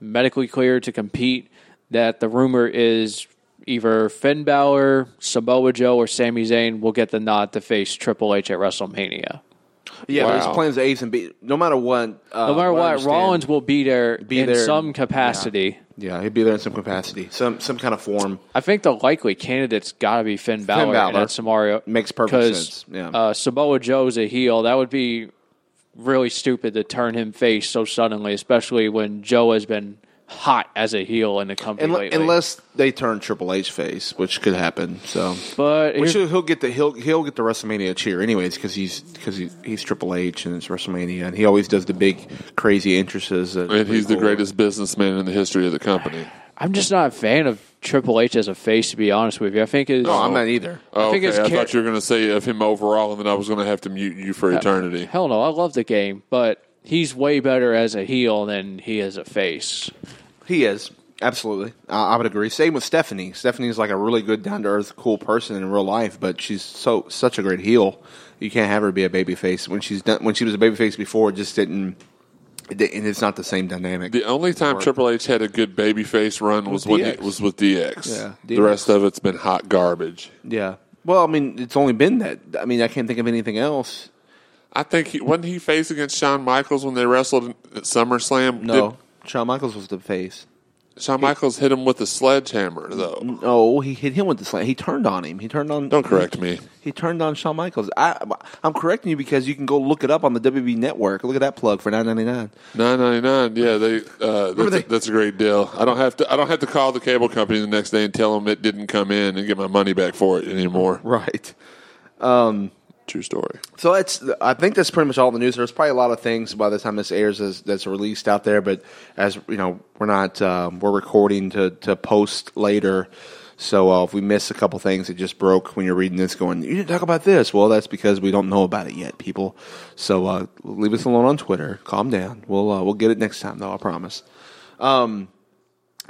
medically cleared to compete, that the rumor is either Finn Balor, Samoa Joe, or Sami Zayn will get the nod to face Triple H at WrestleMania. Yeah, Wow. there's plans A's and B. No matter what, uh, No matter what, I what, Rollins will be there Be in there. some capacity. Yeah, he'd be there in some capacity, some some kind of form. I think the likely candidate's got to be Finn Balor, Balor. and that Samario Makes perfect 'cause, sense, yeah. uh, Samoa Joe's a heel. That would be really stupid to turn him face so suddenly, especially when Joe has been hot as a heel in the company Unle- lately. unless they turn Triple H face, which could happen. So, but which here's- he'll, he'll get the he'll he'll get the WrestleMania cheer anyways because he's because he's, he's Triple H and it's WrestleMania and he always does the big crazy entrances. that- And he's the greatest businessman in the history of the company. I'm just not a fan of Triple H as a face. To be honest with you, I think his No, I'm not either. Oh, think okay, it's I char- thought you were going to say of him overall, and then I was going to have to mute you for uh, eternity. hell no. I love the game, but he's way better as a heel than he is a face. He is absolutely. I I would agree. Same with Stephanie. Stephanie's like a really good, down to earth, cool person in real life, but she's so such a great heel. You can't have her be a baby face when she's done. When she was a baby face before, it just didn't. And it's not the same dynamic. The only time Triple H had a good babyface run was when it was with DX. Yeah, The rest of it's been hot garbage. yeah. Well, I mean, it's only been that. I mean, I can't think of anything else. I think he wasn't he face against Shawn Michaels when they wrestled at SummerSlam. No, Shawn Michaels was the face. Shawn Michaels hit him with a sledgehammer though. No, he hit him with the slam. He turned on him. He turned on. Don't correct me. He turned on Shawn Michaels. I, I'm correcting you because you can go look it up on the WB Network. Look at that plug for nine ninety nine. Nine ninety nine. Yeah, they. Uh, that's, they- A, that's a great deal. I don't have to. I don't have to call the cable company the next day and tell them it didn't come in and get my money back for it anymore. Right. True story. So that's. I think that's pretty much all the news. There's probably a lot of things by the time this airs that's released out there. But as you know, we're not. Um, we're recording to to post later. So uh, if we miss a couple things that just broke when you're reading this, going, you didn't talk about this. Well, that's because we don't know about it yet, people. So uh, leave us alone on Twitter. Calm down. We'll uh, we'll get it next time, though. I promise.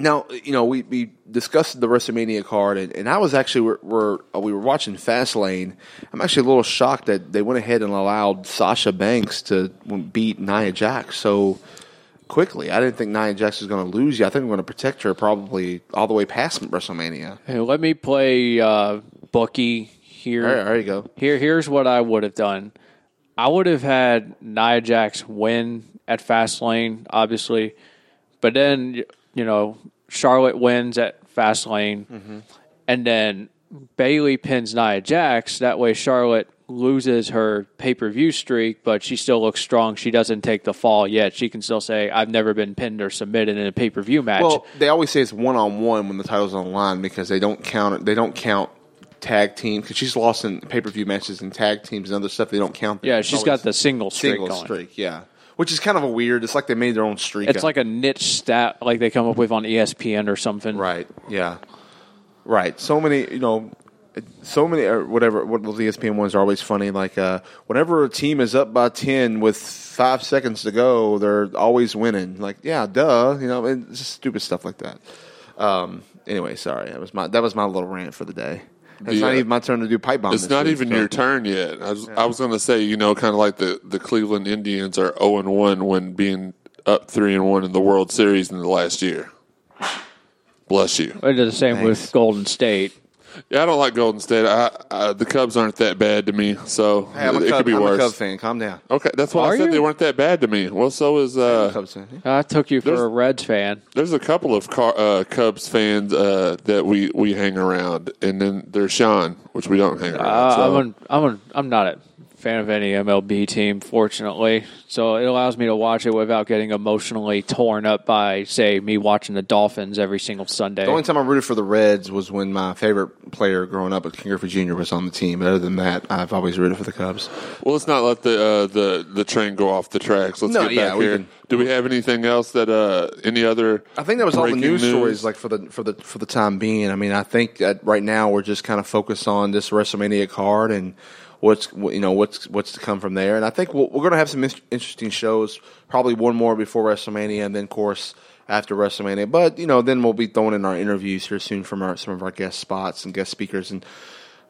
Now, you know, we, we discussed the WrestleMania card, and, and I was actually we're, we're, uh, we were watching Fastlane. I'm actually a little shocked that they went ahead and allowed Sasha Banks to beat Nia Jax so quickly. I didn't think Nia Jax was going to lose yet. I think we're going to protect her probably all the way past WrestleMania. Hey, let me play uh, Bucky here. All right, there you go. Here, here's what I would have done. I would have had Nia Jax win at Fastlane, obviously, but then you know Charlotte wins at Fastlane, Mm-hmm. and then Bayley pins Nia Jax. That way, Charlotte loses her pay per view streak, but she still looks strong. She doesn't take the fall yet. She can still say, "I've never been pinned or submitted in a pay per view match." Well, they always say it's one on one when the title's on the line because they don't count. They don't count tag team because she's lost in pay per view matches and tag teams and other stuff. They don't count. that. yeah, she's got the single streak single going. streak. Yeah, which is kind of a weird. It's like they made their own streak. It's up. like a niche stat like they come up with on ESPN or something. right. Yeah, right. So many, you know. So many, or whatever. What those ESPN ones are always funny. Like, uh, whenever a team is up by ten with five seconds to go, they're always winning. Like, yeah, duh. You know, it's just stupid stuff like that. Um, anyway, sorry. That was my that was my little rant for the day. It's The, not even my turn to do pipe bomb. It's not week, even so- your turn yet. I was, I was going to say, you know, kind of like the, the Cleveland Indians are zero and one when being up three and one in the World Series in the last year. Bless you. I did the same Thanks. with Golden State. Yeah, I don't like Golden State. I, I, the Cubs aren't that bad to me, so Hey, I'm a it Cub, could be I'm worse. a Cub fan. Calm down. Okay, that's why Are I said you? they weren't that bad to me. Well, so is uh, Cubs fan. yeah. I took you for There's- a Reds fan. there's a couple of car, uh, Cubs fans uh, that we, we hang around, and then there's Sean, which we don't hang around. Uh, so. I'm, an, I'm, an, I'm not a fan of any MLB team, fortunately. So it allows me to watch it without getting emotionally torn up by, say, me watching the Dolphins every single Sunday. The only time I rooted for the Reds was when my favorite player growing up, Ken Griffey Jr., was on the team. But other than that, I've always rooted for the Cubs. Well, let's not let the uh, the the train go off the tracks. Let's No, get back we here. can- Do we have anything else that uh, any other? I think that was all the breaking news, stories, like for the for the for the time being. I mean, I think that right now we're just kind of focused on this WrestleMania card and what's you know what's what's to come from there. And I think we're going to have some in- interesting shows. Probably one more before WrestleMania, and then of course after WrestleMania. But you know, then we'll be throwing in our interviews here soon from our some of our guest spots and guest speakers. And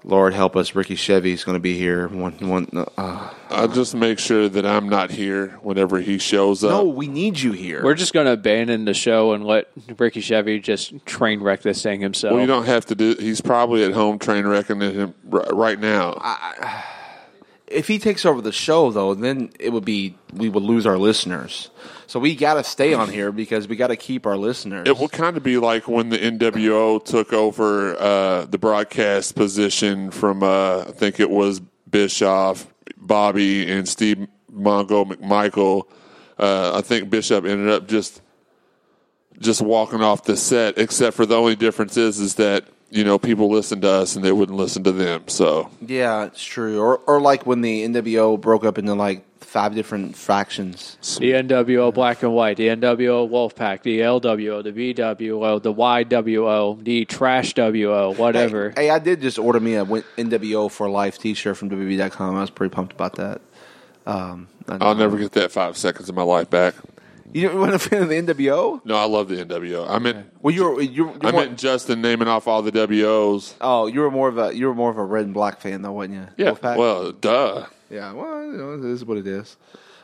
Lord help us, Ricky Chevy is going to be here. One one. Uh, I'll just make sure that I'm not here whenever he shows up. no, we need you here. We're just going to abandon the show and let Ricky Chevy just train wreck this thing himself. Well, you don't have to do. He's probably at home train wrecking it him right now. if he takes over the show though, then it would be we would lose our listeners. So we got to stay on here because we got to keep our listeners. It will kind of be like when the NWO took over uh, the broadcast position from uh, I think it was Bischoff, Bobby, and Steve Mongo McMichael. Uh, I think Bischoff ended up just just walking off the set. Except for the only difference is is that you know people listen to us and they wouldn't listen to them. So yeah, it's true. Or or like when the NWO broke up into like five different factions. The NWO Black and White, the NWO Wolfpack, the LWO, the BWO, the YWO, the Trash WO, whatever. Hey, hey, I did just order me a NWO for Life T-shirt from WWE.com. I was pretty pumped about that. Um, I- I'll never get that five seconds of my life back. You weren't a fan of the NWO? No, I love the NWO. I meant Well, you were. You, I meant Justin naming off all the WOs. Oh, you were more of a you were more of a red and black fan though, wasn't you? Wolfpack? Well, duh. Yeah. Well, you know, it is what it is.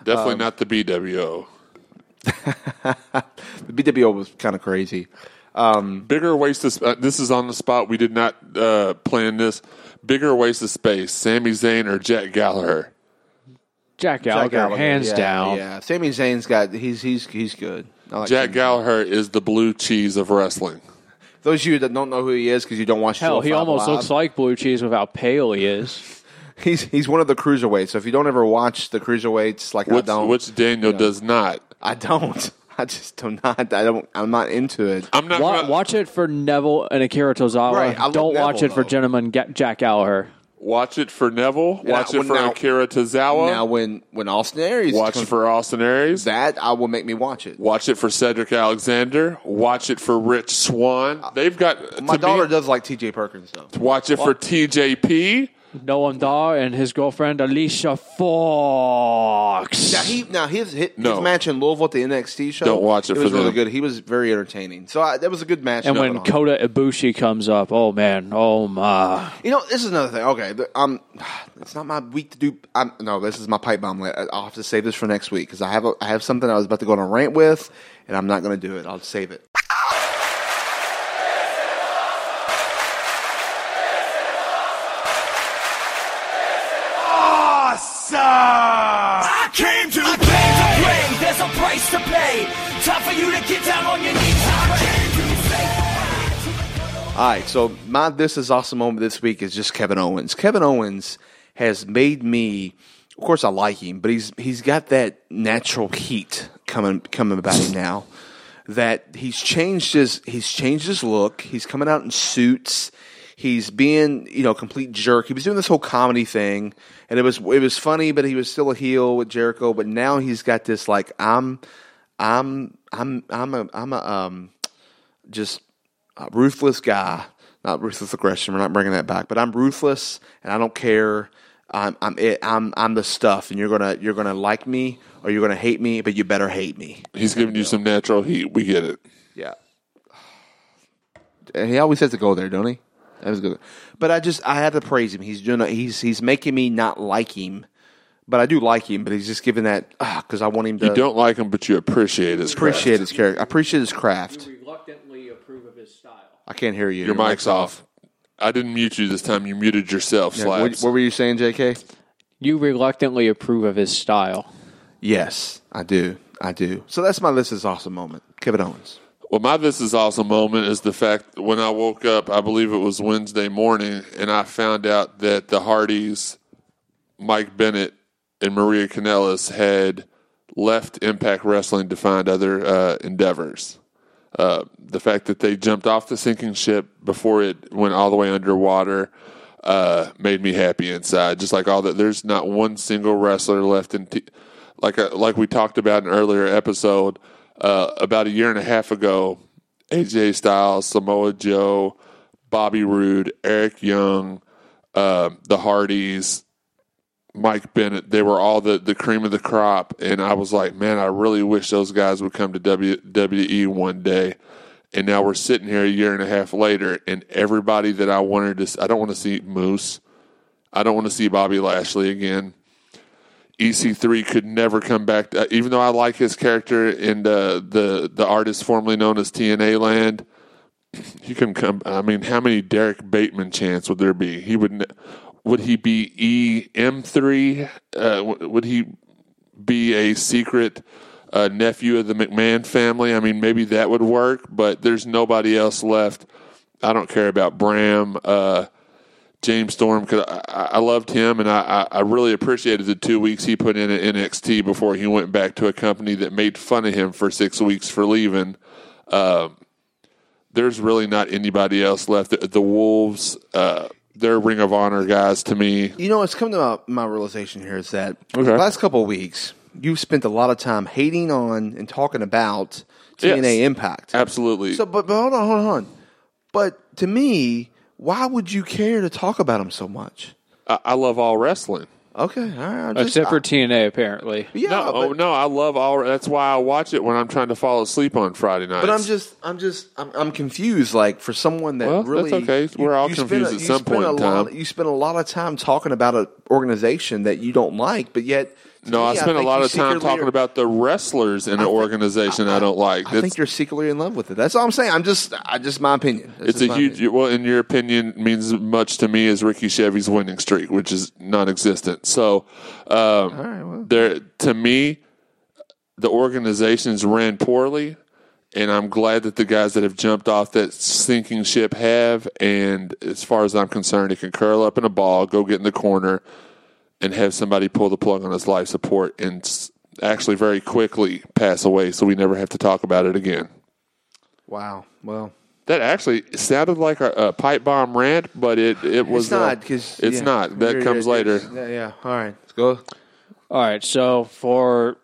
Definitely Um, not the BWO. The BWO was kind of crazy. Bigger waste of sp- uh, this is on the spot. We did not uh, plan this. Bigger waste of space. Sami Zayn or Jack Gallagher. Jack Jack Gallagher, Gallagher, hands yeah, down. Yeah, Sami Zayn's got he's he's he's good. Like Jack Sami Zayn. Gallagher is the blue cheese of wrestling. Those of you that don't know who he is because you don't watch Hell, he almost Live, looks like blue cheese with how pale he is. he's he's one of the cruiserweights. So if you don't ever watch the cruiserweights, like I Which, don't, which Daniel Yeah. does not. I don't. I just do not. I don't. I'm not into it. I'm not. Wa- gonna- watch it for Neville and Akira Tozawa. Right, I Don't watch Neville, it for though. gentleman Jack Gallagher. Watch it for Neville. Yeah, Watch it for now- Akira Tozawa. now, when when Austin Aries watch comes- it for Austin Aries. that, I will make me watch it. Watch it for Cedric Alexander. Watch it for Rich Swann. They've got Uh, My daughter me- does like T.J. Perkins though. Watch it for TJP. Noam Dar and his girlfriend Alicia Fox. Now he now his his, No. his match in Louisville at the NXT show. Don't watch it was for really them. good. He was very entertaining. So I, that was a good match. and when. Kota Ibushi comes up, oh man, oh my. You know, this is another thing. Okay, the- um, it's not my week to do. I'm, no, this is my pipe bomb. I'll have to save this for next week because I have a, I have something I was about to go on a rant with, and I'm not going to do it. I'll save it. I came to play. There's a price to pay. Time for you to get down on your knees. I came to All right, so my this is awesome moment this week is just Kevin Owens. Kevin Owens has made me. Of course, I like him, but he's he's got that natural heat coming coming about him now. That he's changed his he's changed his look. He's coming out in suits. He's being you know a complete jerk. He was doing this whole comedy thing, and it was it was funny, but he was still a heel with Jericho. But now he's got this like I'm I'm I'm I'm a I'm a um just a ruthless guy, not ruthless aggression. We're not bringing that back, but I'm ruthless and I don't care. I'm I'm it. I'm I'm the stuff, and you're gonna you're gonna like me or you're gonna hate me, but you better hate me. He's giving you some natural heat. We get it. Yeah. And he always has to go there, don't he? That was good. But I just I had to praise him. He's doing. A, he's he's making me not like him, but I do like him. But he's just giving that ah, because I want him to You don't like him, but you appreciate his appreciate craft. his character. I appreciate his craft. Reluctantly approve of his style. I can't hear you. Your mic's off. I didn't mute you this time. You muted yourself. Yeah, what, what were you saying, J.K.? You reluctantly approve of his style. Yes, I do. I do. So that's my list is awesome moment. Kevin Owens. Well, my this is awesome moment is the fact that when I woke up, I believe it was Wednesday morning, and I found out that the Hardys, Mike Bennett, and Maria Kanellis had left Impact Wrestling to find other uh, endeavors. Uh, the fact that they jumped off the sinking ship before it went all the way underwater uh, made me happy inside. Just like all that, there's not one single wrestler left in. T- like uh, like we talked about in an earlier episode, uh, about a year and a half ago, AJ Styles, Samoa Joe, Bobby Roode, Eric Young, uh, the Hardys, Mike Bennett, they were all the, the cream of the crop. And I was like, man, I really wish those guys would come to WWE one day. And now we're sitting here a year and a half later, and everybody that I wanted to, I don't want to see Moose. I don't want to see Bobby Lashley again. EC3 could never come back. To, even though I like his character in the, the the artist formerly known as TNA Land, he couldn't come. I mean, how many Derrick Bateman chants would there be? He would. Would he be EM3? Uh, would he be a secret uh, nephew of the McMahon family? I mean, maybe that would work, but there's nobody else left. I don't care about Bram. James Storm because I, I loved him and I, I really appreciated the two weeks he put in at NXT before he went back to a company that made fun of him for six weeks for leaving. Um, there's really not anybody else left. The, the Wolves, uh, they're Ring of Honor guys to me. You know, it's come to my, my realization here is that Okay. the last couple of weeks, you've spent a lot of time hating on and talking about TNA Yes. Impact. Absolutely. So, but, but hold on, hold on. But to me, why would you care to talk about them so much? I, I love all wrestling. Okay, all right. Just- Except for I- TNA, apparently. yeah, no, oh, no, I love all. That's why I watch it when I'm trying to fall asleep on Friday nights. but I'm just, I'm just, I'm, I'm confused. Like for someone that Well, that's really, okay. We're all spend confused a- at some point a in lot- time. You spend a lot of time talking about an organization that you don't like, but yet No, I I spent a lot of time talking are- about the wrestlers in an organization I, don't like. I think you're secretly in love with it. That's all I'm saying. I'm just, I just my opinion. That's it's a huge. opinion. Well, in your opinion, means much to me as Ricky Chevy's winning streak, which is non-existent. So, um, there to me, the organizations ran poorly, and I'm glad that the guys that have jumped off that sinking ship have. And as far as I'm concerned, it can curl up in a ball, go get in the corner, and have somebody pull the plug on his life support and actually very quickly pass away, so we never have to talk about it again. Wow. Well, That actually sounded like a, a pipe bomb rant, but it, it was it's not uh, because it's not. That comes later. Yeah, yeah. All right. Let's go. All right, so for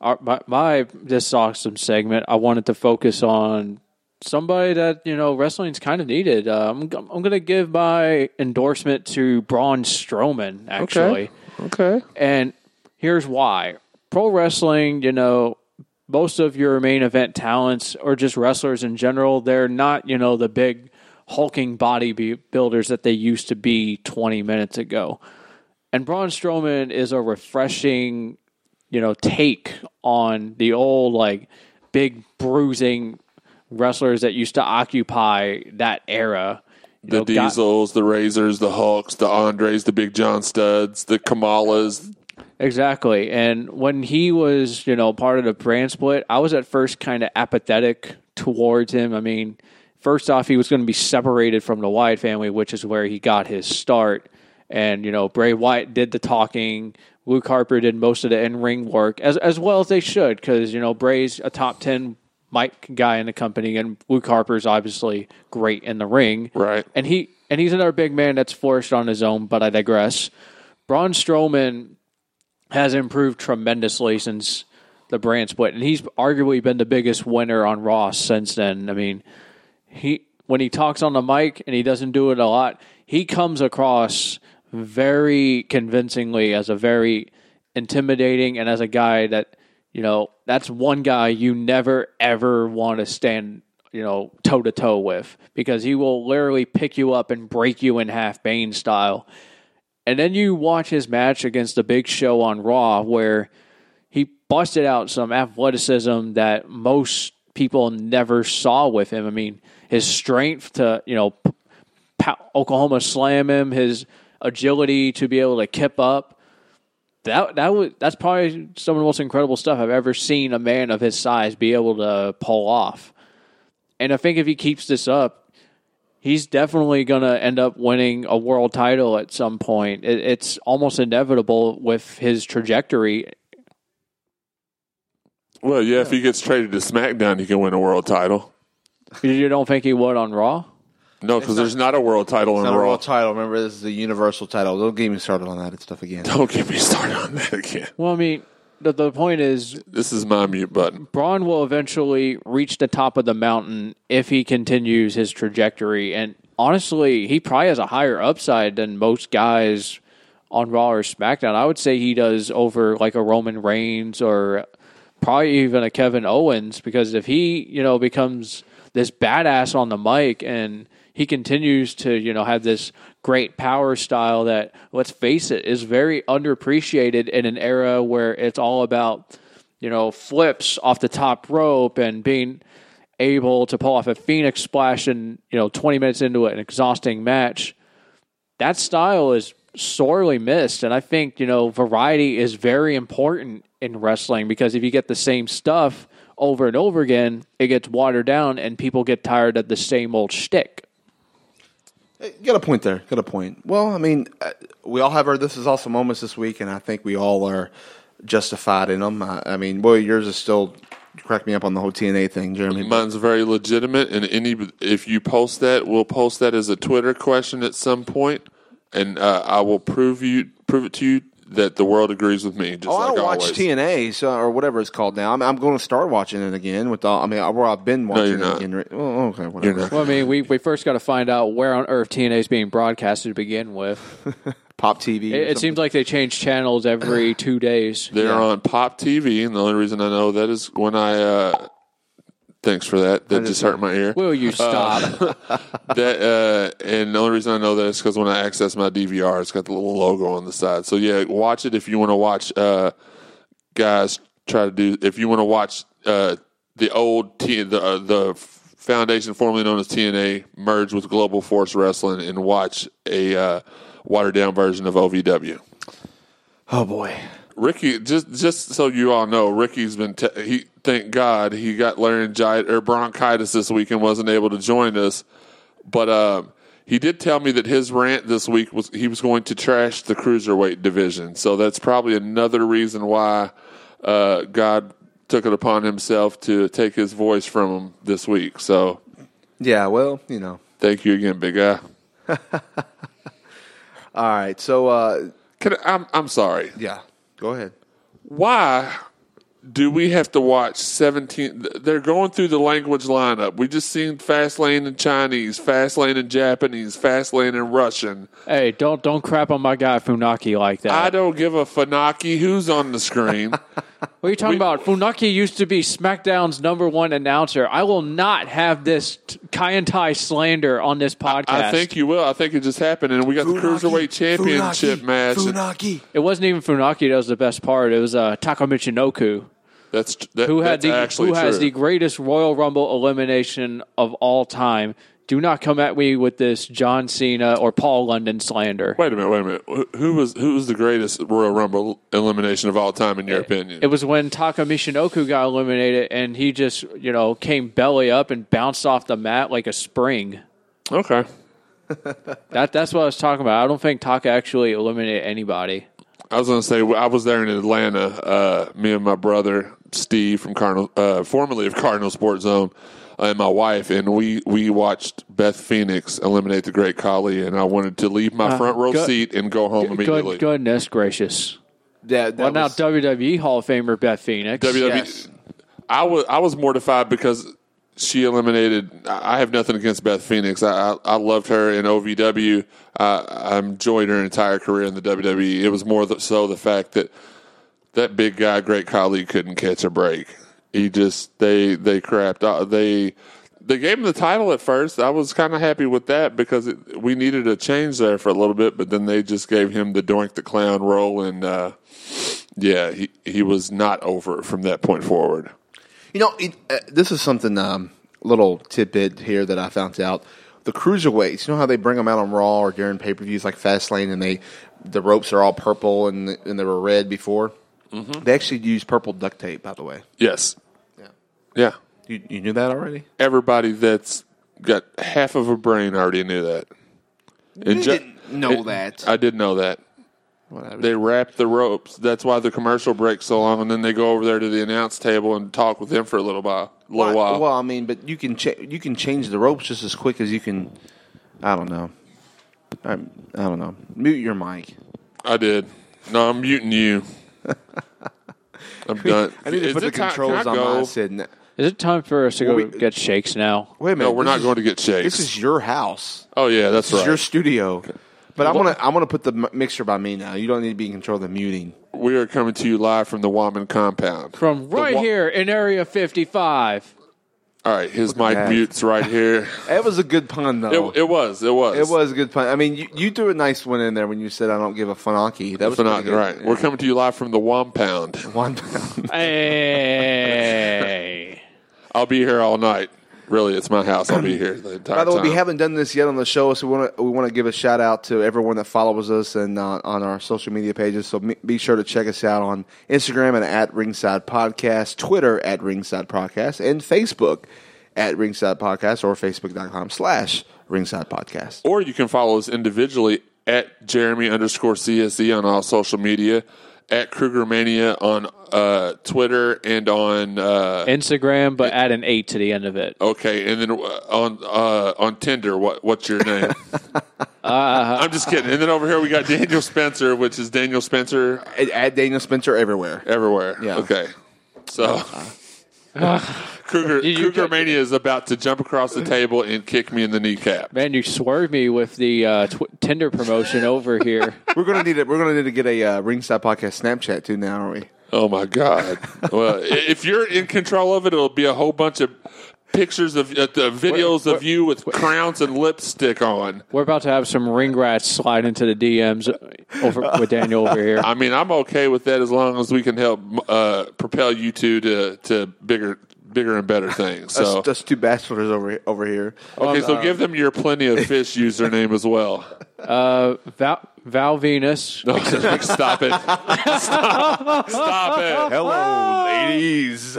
our, my, my this awesome segment, I wanted to focus on somebody that you know wrestling's kind of needed. Uh, I'm I'm going to give my endorsement to Braun Strowman actually, Okay. and here's why: pro wrestling, you know. Most of your main event talents, or just wrestlers in general, they're not, you know, the big hulking bodybuilders that they used to be 20 minutes ago. And Braun Strowman is a refreshing, you know, take on the old like big bruising wrestlers that used to occupy that era. the know, got- Diesels, the Razors, the Hulks, the Andres, the Big John Studds, the Kamalas. Exactly. And when he was, you know, part of the brand split, I was at first kind of apathetic towards him. I mean, first off, he was going to be separated from the Wyatt family, which is where he got his start. And, you know, Bray Wyatt did the talking. Luke Harper did most of the in ring work, as, as well as they should, because, you know, Bray's a top 10 mic guy in the company, and Luke Harper's obviously great in the ring. Right. And he and he's another big man that's flourished on his own, but I digress. Braun Strowman has improved tremendously since the brand split, and he's arguably been the biggest winner on Raw since then. I mean, he when he talks on the mic and he doesn't do it a lot, he comes across very convincingly as a very intimidating and as a guy that you know that's one guy you never ever want to stand you know toe to toe with because he will literally pick you up and break you in half Bane style. And then you watch his match against the Big Show on Raw, where he busted out some athleticism that most people never saw with him. I mean, his strength to you know Oklahoma slam him, his agility to be able to kip up. That that was that's probably some of the most incredible stuff I've ever seen a man of his size be able to pull off. And I think if he keeps this up, he's definitely going to end up winning a world title at some point. It, it's almost inevitable with his trajectory. Well, yeah, if he gets traded to SmackDown, he can win a world title. You don't think he would on Raw? No, because there's not a world title in Not a Raw. world title. Remember, this is the universal title. Don't get me started on that stuff again. Don't get me started on that again. Well, I mean, the, the point is, This is my mute button. Braun will eventually reach the top of the mountain if he continues his trajectory. And honestly, he probably has a higher upside than most guys on Raw or SmackDown. I would say he does over like a Roman Reigns or probably even a Kevin Owens because if he, you know, becomes this badass on the mic and he continues to, you know, have this great power style that, let's face it, is very underappreciated in an era where it's all about, you know, flips off the top rope and being able to pull off a Phoenix splash and, you know, 20 minutes into an exhausting match. That style is sorely missed. And I think, you know, variety is very important in wrestling because if you get the same stuff over and over again, it gets watered down and people get tired of the same old shtick. Got a point there. Got a point. Well, I mean, uh, we all have our this is awesome moments this week, and I think we all are justified in them. I, I mean, boy, yours is still crack me up on the whole TNA thing, Jeremy. Mine's very legitimate, and any if you post that, we'll post that as a Twitter question at some point, and uh, I will prove you prove it to you that the world agrees with me. Just Oh, I don't watch. TNA so, or whatever it's called now. I'm, I'm going to start watching it again. With all, I mean, where I've been watching you're it not. again. right- Oh, okay, whatever. not. Well, I mean, we, we first got to find out where on earth TNA is being broadcasted to begin with. Pop TV. It, it seems like they change channels every two days. They're Yeah. on Pop TV, and the only reason I know that is when I uh, Thanks for that. That just hurt my ear. Will you stop? that uh, and the only reason I know that is because when I access my DVR, it's got the little logo on the side. So yeah, watch it if you want to watch. Uh, guys, try to do if you want to watch uh, the old T, the uh, the foundation formerly known as TNA merge with Global Force Wrestling and watch a uh, watered down version of OVW. Oh boy. Ricky, just just so you all know, Ricky's been. Te- he thank God he got laryngitis or bronchitis this week and wasn't able to join us. But um, he did tell me that his rant this week was he was going to trash the cruiserweight division. So that's probably another reason why uh, God took it upon himself to take his voice from him this week. So Yeah. Well, you know. thank you again, big guy. All right. So uh, Can I, I'm I'm sorry. yeah. Go ahead. why do we have to watch 17 they're going through the language lineup we just seen fast lane in chinese fast lane in japanese fast lane in russian hey, don't don't crap on my guy Funaki like that. i don't give a funaki who's on the screen What are you talking We- about? Funaki used to be SmackDown's number one announcer. I will not have this t- Kaientai slander on this podcast. i think you will i think it just happened and we got the cruiserweight championship match and Funaki. it wasn't even Funaki that was the best part. It was uh, Taka Michinoku, that's that, who had that's the actually who has the greatest Royal Rumble elimination of all time. Do not come at me with this John Cena or Paul London slander. wait a minute wait a minute Who- was who was the greatest royal rumble elimination of all time in your opinion It was when Taka Michinoku got eliminated, and he just you know came belly up and bounced off the mat like a spring. okay That that's what I was talking about. I don't think Taka actually eliminated anybody. I was going to say I was there in Atlanta. Uh, me and my brother Steve from Cardinal, uh, formerly of Cardinal Sports Zone, and my wife, and we we watched Beth Phoenix eliminate the Great Khali, and I wanted to leave my uh, front row good- seat and go home immediately. Good, goodness gracious! Yeah. That Well, now was- WWE Hall of Famer Beth Phoenix. WWE. Yes. I was I was mortified because she eliminated. I I have nothing against Beth Phoenix. I I, I loved her in OVW. I, I enjoyed her entire career in the WWE. It was more so the fact that that big guy, Great Khali, couldn't catch a break. He just they they crapped. Uh, they they gave him the title at first. I was kind of happy with that because it, we needed a change there for a little bit. But then they just gave him the Doink the Clown role, and uh, yeah, he he was not over from that point forward. You know, it, uh, this is something um, little tidbit here that I found out. The cruiserweights, you know how they bring them out on Raw or during pay per views like Fastlane, and they the ropes are all purple and and they were red before. Mm-hmm. They actually use purple duct tape, by the way. Yes. Yeah. Yeah. You, you knew that already? Everybody that's got half of a brain already knew that. And You ju- didn't know it- that. I did know that. Whatever. They wrap the ropes. That's why the commercial breaks so long, and then they go over there to the announce table and talk with them for a little while. Little well, while. well, I mean, but you can cha- you can change the ropes just as quick as you can. I don't know. I, I don't know. Mute your mic. I did. No, I'm muting you. I'm done. I need to Is put the it time- controls can I on go? my Sid. Is it time for us to go Well, we- get shakes now? Wait a minute. No, we're this not is- going to get shakes. This is your house. oh yeah, that's This is your studio. But I'm gonna I'm gonna put the m- mixer by me now. You don't need to be in control of the muting. we are coming to you live from the Woman compound. From The right wa- here in Area 55. All right, his mic that. mutes right here. It was a good pun though. It, it was. It was. It was a good pun. I mean, you, you threw a nice one in there when you said I don't give a funaki. That was Phenomenal, pretty good. right. We're coming to you live from the Wompound. one pound. Hey. I'll be here all night. Really, it's my house. I'll be here the entire By the way, time. we haven't done this yet on the show, so we want to we want to give a shout out to everyone that follows us and uh, on our social media pages. So be sure to check us out on Instagram and at Ringside Podcast, Twitter at Ringside Podcast, and Facebook at Ringside Podcast or Facebook.com slash Ringside Podcast. or you can follow us individually at Jeremy underscore CSE on all social media, at Krugermania on uh, Twitter and on uh, Instagram, but add an 8 to the end of it. okay, and then uh, on uh, on Tinder. What what's your name? I'm just kidding. And then over here we got Daniel Spencer, which is Daniel Spencer At, at Daniel Spencer everywhere. everywhere. Yeah. Okay. So. Kruger, Did you Kruger get- Mania is about to jump across the table and kick me in the kneecap. Man, you swerved me with the uh, tw- Tinder promotion over here. We're gonna need it. We're gonna need to get a uh, Ringside Podcast Snapchat too now, aren't we? Oh my God! well, if you're in control of it, it'll be a whole bunch of pictures of uh, the videos of you with crowns and lipstick on. We're about to have some ring rats slide into the DMs over with Daniel over here. I mean, I'm okay with that as long as we can help uh, propel you two to to bigger, bigger and better things. So, that's two bachelors over over here. okay, so give them your plenty of fish username as well. Val, Val Venis. No, stop it! Stop! Stop it! Hello, ladies.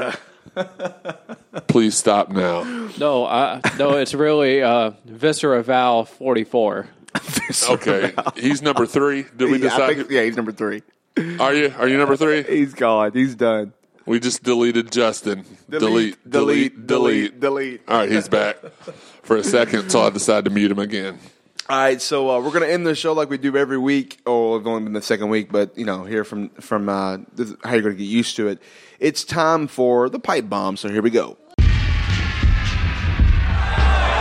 Please stop now. No, uh, no, it's really uh, Viscera Val forty four. Okay, he's number three. Did we Yeah, I decide? think- yeah, he's number three. Are you? Are you number three? He's gone. He's done. We just deleted Justin. Delete, delete, delete, delete. All right, he's back for a second until I decide to mute him again. All right, so uh, we're gonna end the show like we do every week. Oh, it's only been the second week, but you know, here from from uh, this is how you're gonna get used to it. It's time for the pipe bomb. So here we go.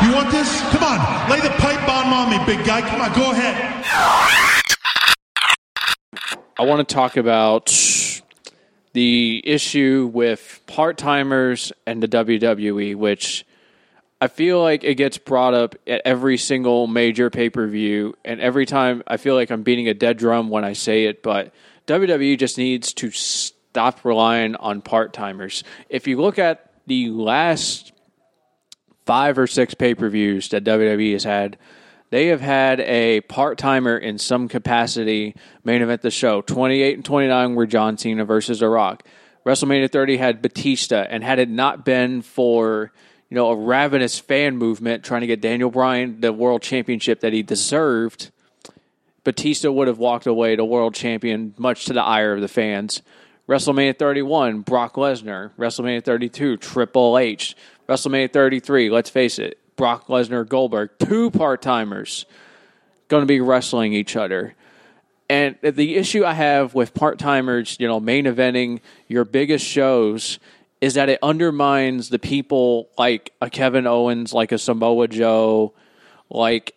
You want this? Come on, lay the pipe bomb on me, big guy. Come on, go ahead. I want to talk about the issue with part timers and the WWE, which I feel like it gets brought up at every single major pay per view, and every time I feel like I'm beating a dead drum when I say it, but WWE just needs to stop relying on part timers. If you look at the last five or six pay per views that WWE has had, they have had a part timer in some capacity main event the show. 28 and 29 were John Cena versus The Rock. WrestleMania 30 had Batista, and had it not been for you know a ravenous fan movement trying to get Daniel Bryan the world championship that he deserved, Batista would have walked away the world champion, much to the ire of the fans. WrestleMania 31, Brock Lesnar. WrestleMania 32, Triple H. WrestleMania 33, let's face it, Brock Lesnar, Goldberg, two part timers going to be wrestling each other. And the issue I have with part timers, you know, main eventing your biggest shows is that it undermines the people like a Kevin Owens, like a Samoa Joe, like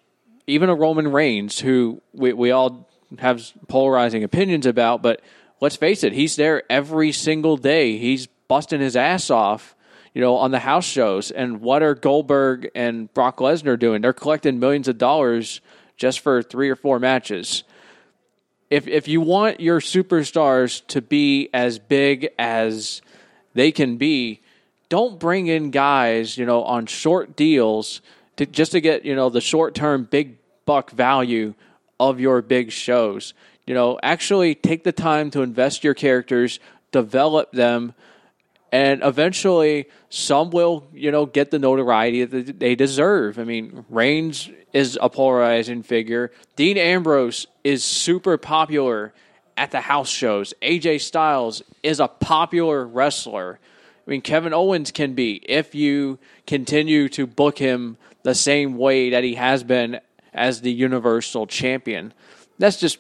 even a Roman Reigns, who we, we all have polarizing opinions about, but let's face it, he's there every single day. He's busting his ass off, you know, on the house shows. And what are Goldberg and Brock Lesnar doing? They're collecting millions of dollars just for three or four matches. If if you want your superstars to be as big as they can be, don't bring in guys, you know, on short deals to just to get, you know, the short term big buck value of your big shows. You know, actually take the time to invest your characters, develop them, and eventually some will, you know, get the notoriety that they deserve. I mean, Reigns is a polarizing figure. Dean Ambrose is super popular at the house shows. AJ Styles is a popular wrestler. I mean, Kevin Owens can be if you continue to book him the same way that he has been as the Universal Champion. That's just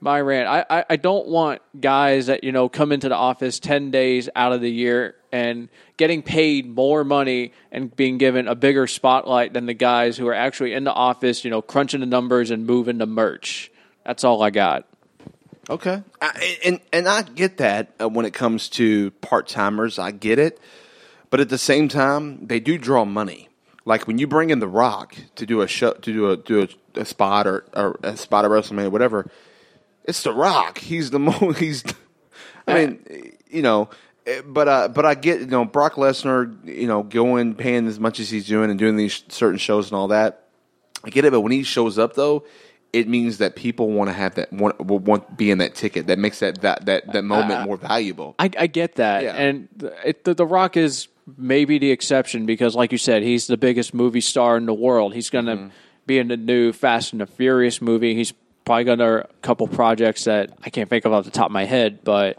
my rant. I, I, I don't want guys that, you know, come into the office 10 days out of the year and getting paid more money and being given a bigger spotlight than the guys who are actually in the office, you know, crunching the numbers and moving the merch. That's all I got. Okay, I, and and I get that uh, when it comes to part timers, I get it, but at the same time, they do draw money. Like when you bring in The Rock to do a show, to do a do a, a spot or, or a spot at WrestleMania, whatever, it's The Rock. He's the most. He's, I mean, you know, eh, but uh, but I get you know Brock Lesnar, you know, going paying as much as he's doing and doing these certain shows and all that. I get it, but when he shows up though, it means that people want to have that want will want be in that ticket. That makes that that that, that moment uh, more valuable. I, I get that, Yeah. and it, the, the Rock is maybe the exception because, like you said, he's the biggest movie star in the world. He's going to mm-hmm. be in the new Fast and the Furious movie. He's probably going got a couple projects that I can't think of off the top of my head. But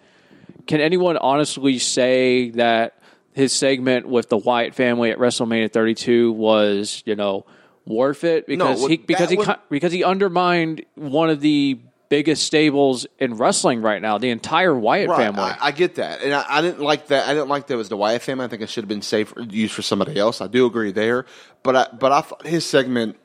can anyone honestly say that his segment with the Wyatt family at WrestleMania 32 was, you know, worth it because well, he because he was- because he undermined one of the biggest stables in wrestling right now, the entire Wyatt Right, family. I, I get that, and I, I didn't like that. I didn't like that it was the Wyatt family. I think it should have been safe used for somebody else. I do agree there, but I but I thought his segment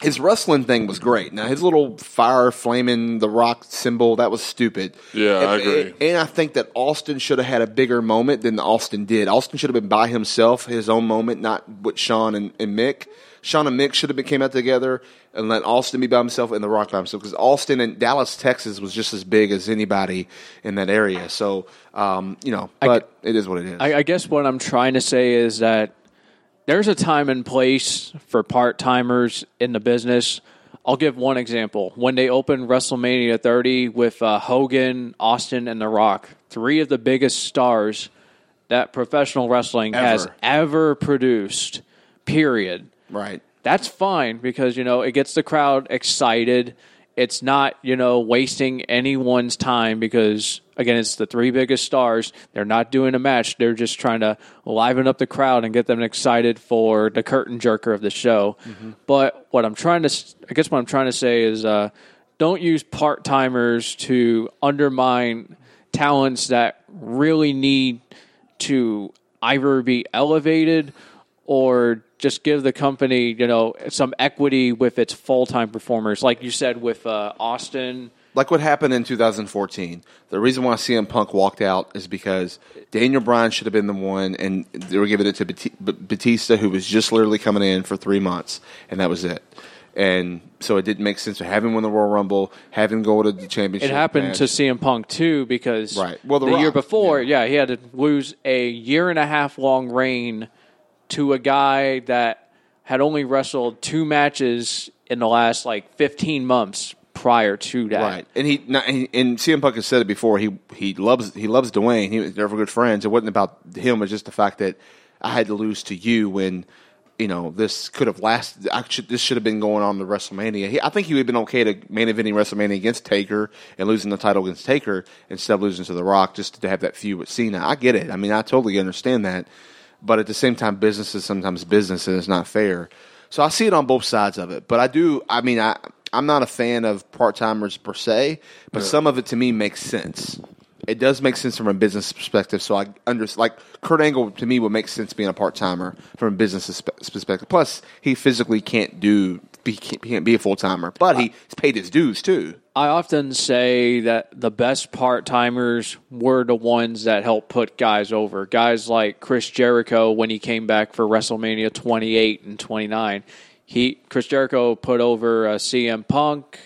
his wrestling thing was great. Now his little fire flaming the rock symbol that was stupid. Yeah, and, I agree. And, I think that Austin should have had a bigger moment than Austin did. Austin should have been by himself, his own moment, not with Shawn and, and Mick. Shawn and Mick should have been came out together and let Austin be by himself and The Rock by himself because Austin and Dallas, Texas was just as big as anybody in that area. So um, you know, but it is what it is. I, I guess what I'm trying to say is that there's a time and place for part timers in the business. I'll give one example. When they opened WrestleMania 30 with uh, Hogan, Austin, and The Rock, three of the biggest stars that professional wrestling has Ever. ever produced, period. Right. That's fine because, you know, it gets the crowd excited. It's not, you know, wasting anyone's time because, again, it's the three biggest stars. They're not doing a match. They're just trying to liven up the crowd and get them excited for the curtain jerker of the show. But what I'm trying to, I guess what I'm trying to say is uh, don't use part timers to undermine talents that really need to either be elevated or just give the company, you know, some equity with its full time performers, like you said with uh, Austin. like what happened in 2014. The reason why CM Punk walked out is because Daniel Bryan should have been the one, and they were giving it to Batista, who was just literally coming in for three months, and that was it. And so it didn't make sense to have him win the Royal Rumble, have him go to the championship. It happened match. to CM Punk too because Right. Well, The the, year before, yeah. he had to lose a year and a half long reign to a guy that had only wrestled two matches in the last like 15 months prior to that. Right, and he and CM Punk has said it before. He he loves he loves Dwayne. He they're good friends. It wasn't about him. It was just the fact that I had to lose to you when you know this could have lasted. I should, this should have been going on to WrestleMania. He, I think he would have been okay to main eventing WrestleMania against Taker and losing the title against Taker instead of losing to The Rock just to have that feud with Cena. I get it. I mean, I totally understand that. But at the same time, business is sometimes business, and it's not fair. So I see it on both sides of it. But I do. I mean, I I'm not a fan of part timers per se, but some of it to me makes sense. It does make sense from a business perspective. So I under like Kurt Angle to me would make sense being a part timer from a business perspective. Plus, he physically can't do he can't, he can't be a full timer, but he's paid his dues too. I often say that the best part timers were the ones that helped put guys over. Guys like Chris Jericho when he came back for WrestleMania 28 and 29. He Chris Jericho put over uh, CM Punk.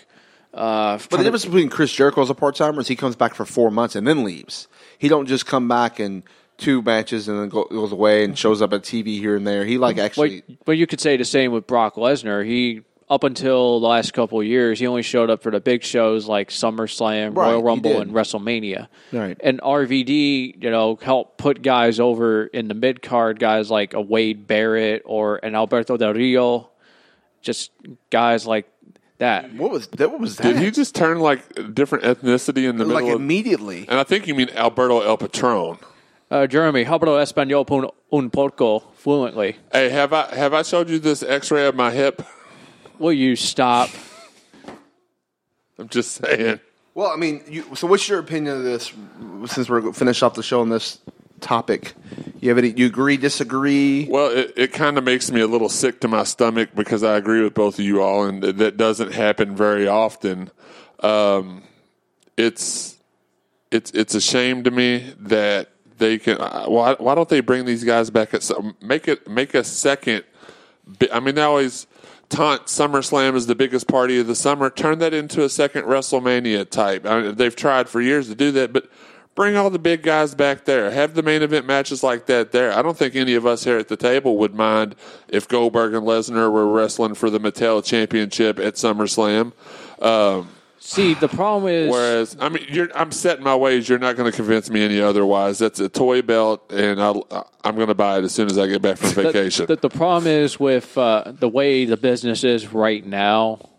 Uh, But the difference between Chris Jericho as a part timer is he comes back for four months and then leaves. He don't just come back and two matches and then go, goes away and shows up at TV here and there. He like actually Well, well, you could say the same with Brock Lesnar. He up until the last couple of years, he only showed up for the big shows like SummerSlam, Right, Royal Rumble, and WrestleMania. Right. And RVD, you know, helped put guys over in the mid card, guys like a Wade Barrett or an Alberto Del Rio, just guys like that. what was that? What was that? Did he just turn like a different ethnicity in the like middle of? immediately? And I think you mean Alberto El Patron. Uh, Jeremy, hablo español un, un poco fluently. Hey, have I have I showed you this X-ray of my hip? Will you stop? I'm just saying. Well, I mean, you, so what's your opinion of this? Since we're going to finish off the show on this topic, you have any? You agree? Disagree? Well, it, it kind of makes me a little sick to my stomach because I agree with both of you all, and that doesn't happen very often. Um, it's it's it's a shame to me that they can. uh, Why why don't they bring these guys back at some make it make a second? I mean, they always taunt SummerSlam is the biggest party of the summer. Turn that into a second WrestleMania type. I mean, they've tried for years to do that, but bring all the big guys back there. Have the main event matches like that there. I don't think any of us here at the table would mind if Goldberg and Lesnar were wrestling for the Mattel Championship at SummerSlam. Um, See, the problem is. Whereas, I mean, you're, I'm set in my ways. You're not going to convince me any otherwise. That's a toy belt, and I'll, I'm going to buy it as soon as I get back from the- vacation. The, the, problem is with uh, the way the business is right now,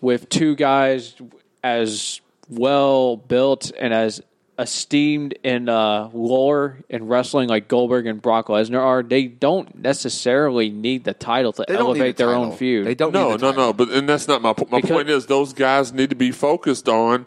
with two guys as well built and as esteemed in uh, lore in wrestling like Goldberg and Brock Lesnar are, they don't necessarily need the title to They don't need elevate the their title. own feud. They don't. no, need the no, title. no. But and that's not my po- my Because- point. Is those guys need to be focused on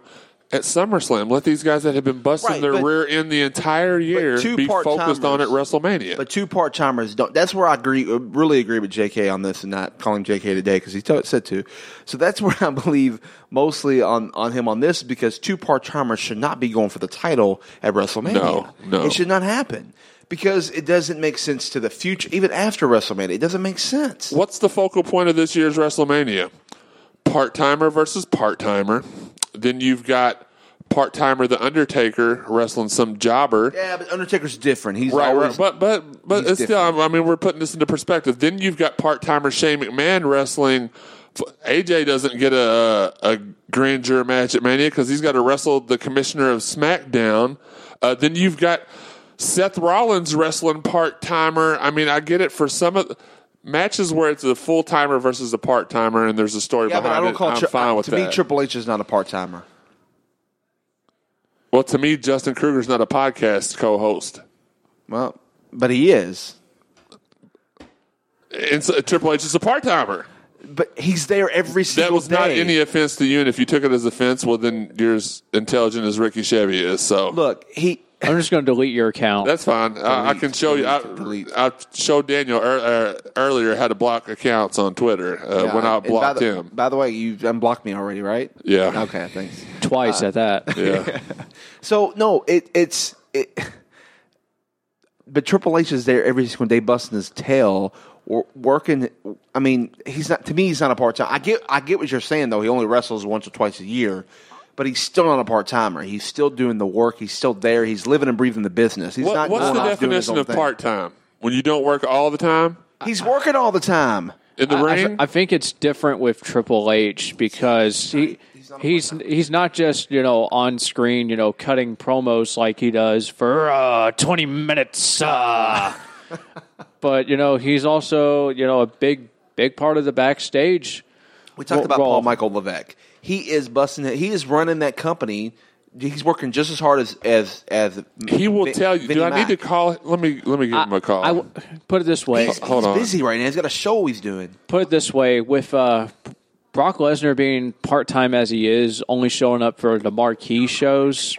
at SummerSlam. Let these guys that have been busting Right, their but- rear end the entire year two be focused on at WrestleMania. But two part timers don't. That's where I agree. uh, Really agree with J.K. on this, and not calling J.K. today because he t- said to. So that's where I believe mostly on on him on this because two part timers should not be going for the title at WrestleMania. No, no. it should not happen because it doesn't make sense to the future. Even after WrestleMania, it doesn't make sense. What's the focal point of this year's WrestleMania? Part timer versus part timer. Then you've got part timer The Undertaker wrestling some jobber. Yeah, but Undertaker's different. He's Right, always right, but but but it's still. I mean, we're putting this into perspective. Then you've got part timer Shane McMahon wrestling. AJ doesn't get a a grand jury match at Mania because he's got to wrestle the commissioner of SmackDown. Uh, then you've got Seth Rollins wrestling part timer. I mean, I get it for some of matches where it's a full timer versus a part timer, and there's a story yeah, but behind I don't it. call I'm Tri- fine with to that. me Triple H is not a part timer. well, to me, Justin Kruger's not a podcast co-host. Well, but he is. And so, Triple H is a part timer. But he's there every single That was not any offense to you, and if you took it as offense, well, then you're as intelligent as Ricky Chevy is. So Look, he I'm just going to delete your account. that's fine. I, I can show you. I, delete. I showed Daniel ear, uh, earlier how to block accounts on Twitter uh, Yeah, when I and by blocked the, him. By the way, you unblocked me already, right? Yeah. Okay, thanks. Twice uh, at that. Yeah, So no, it it's it. But Triple H is there every single day, busting his tail, or working. I mean, he's not. To me, he's not a part time. I get, I get what you're saying though. He only wrestles once or twice a year, but he's still not a part timer. He's still doing the work. He's still there. He's living and breathing the business. He's What- not. what's the off doing his definition of part time? When you don't work all the time He's working all the time. in the I- I, ring? I think it's different with Triple H because he he's he's not just you know on screen you know cutting promos like he does for uh, twenty minutes, uh, but you know he's also you know a big big part of the backstage. We talked Well, about well- Paul Michael Levesque. He is busting it. He is running that company. He's working just as hard as as as he will Vin- tell you. Vinnie Do I need to call? Let me let me give him a call. I w- put it this way. He's, Hold he's on. busy right now. He's got a show he's doing. put it this way with uh, Brock Lesnar being part time as he is, only showing up for the marquee shows.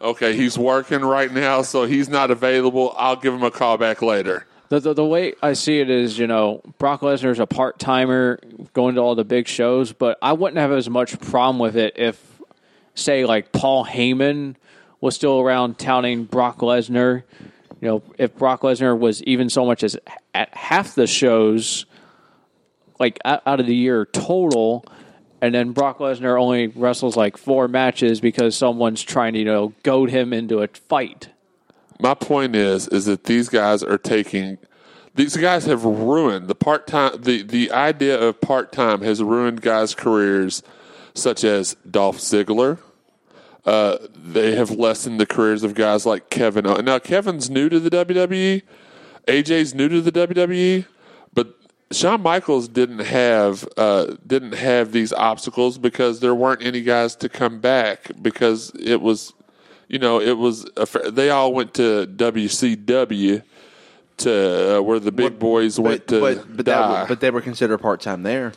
okay, he's working right now, so he's not available. I'll give him a call back later. The, the, the way I see it is, you know, Brock Lesnar's a part timer going to all the big shows, but I wouldn't have as much problem with it if, say, like Paul Heyman was still around touting Brock Lesnar. You know, if Brock Lesnar was even so much as at half the shows, like out of the year total, and then Brock Lesnar only wrestles like four matches because someone's trying to, you know, goad him into a fight. My point is, is that these guys are taking. These guys have ruined the part time. The the idea of part time has ruined guys' careers, such as Dolph Ziggler. Uh, they have lessened the careers of guys like Kevin. Now Kevin's new to the WWE. AJ's new to the WWE, but Shawn Michaels didn't have uh, didn't have these obstacles because there weren't any guys to come back because it was, you know, it was a, they all went to WCW to uh, where the big boys went but, to but, but, die. that, but they were considered part time there.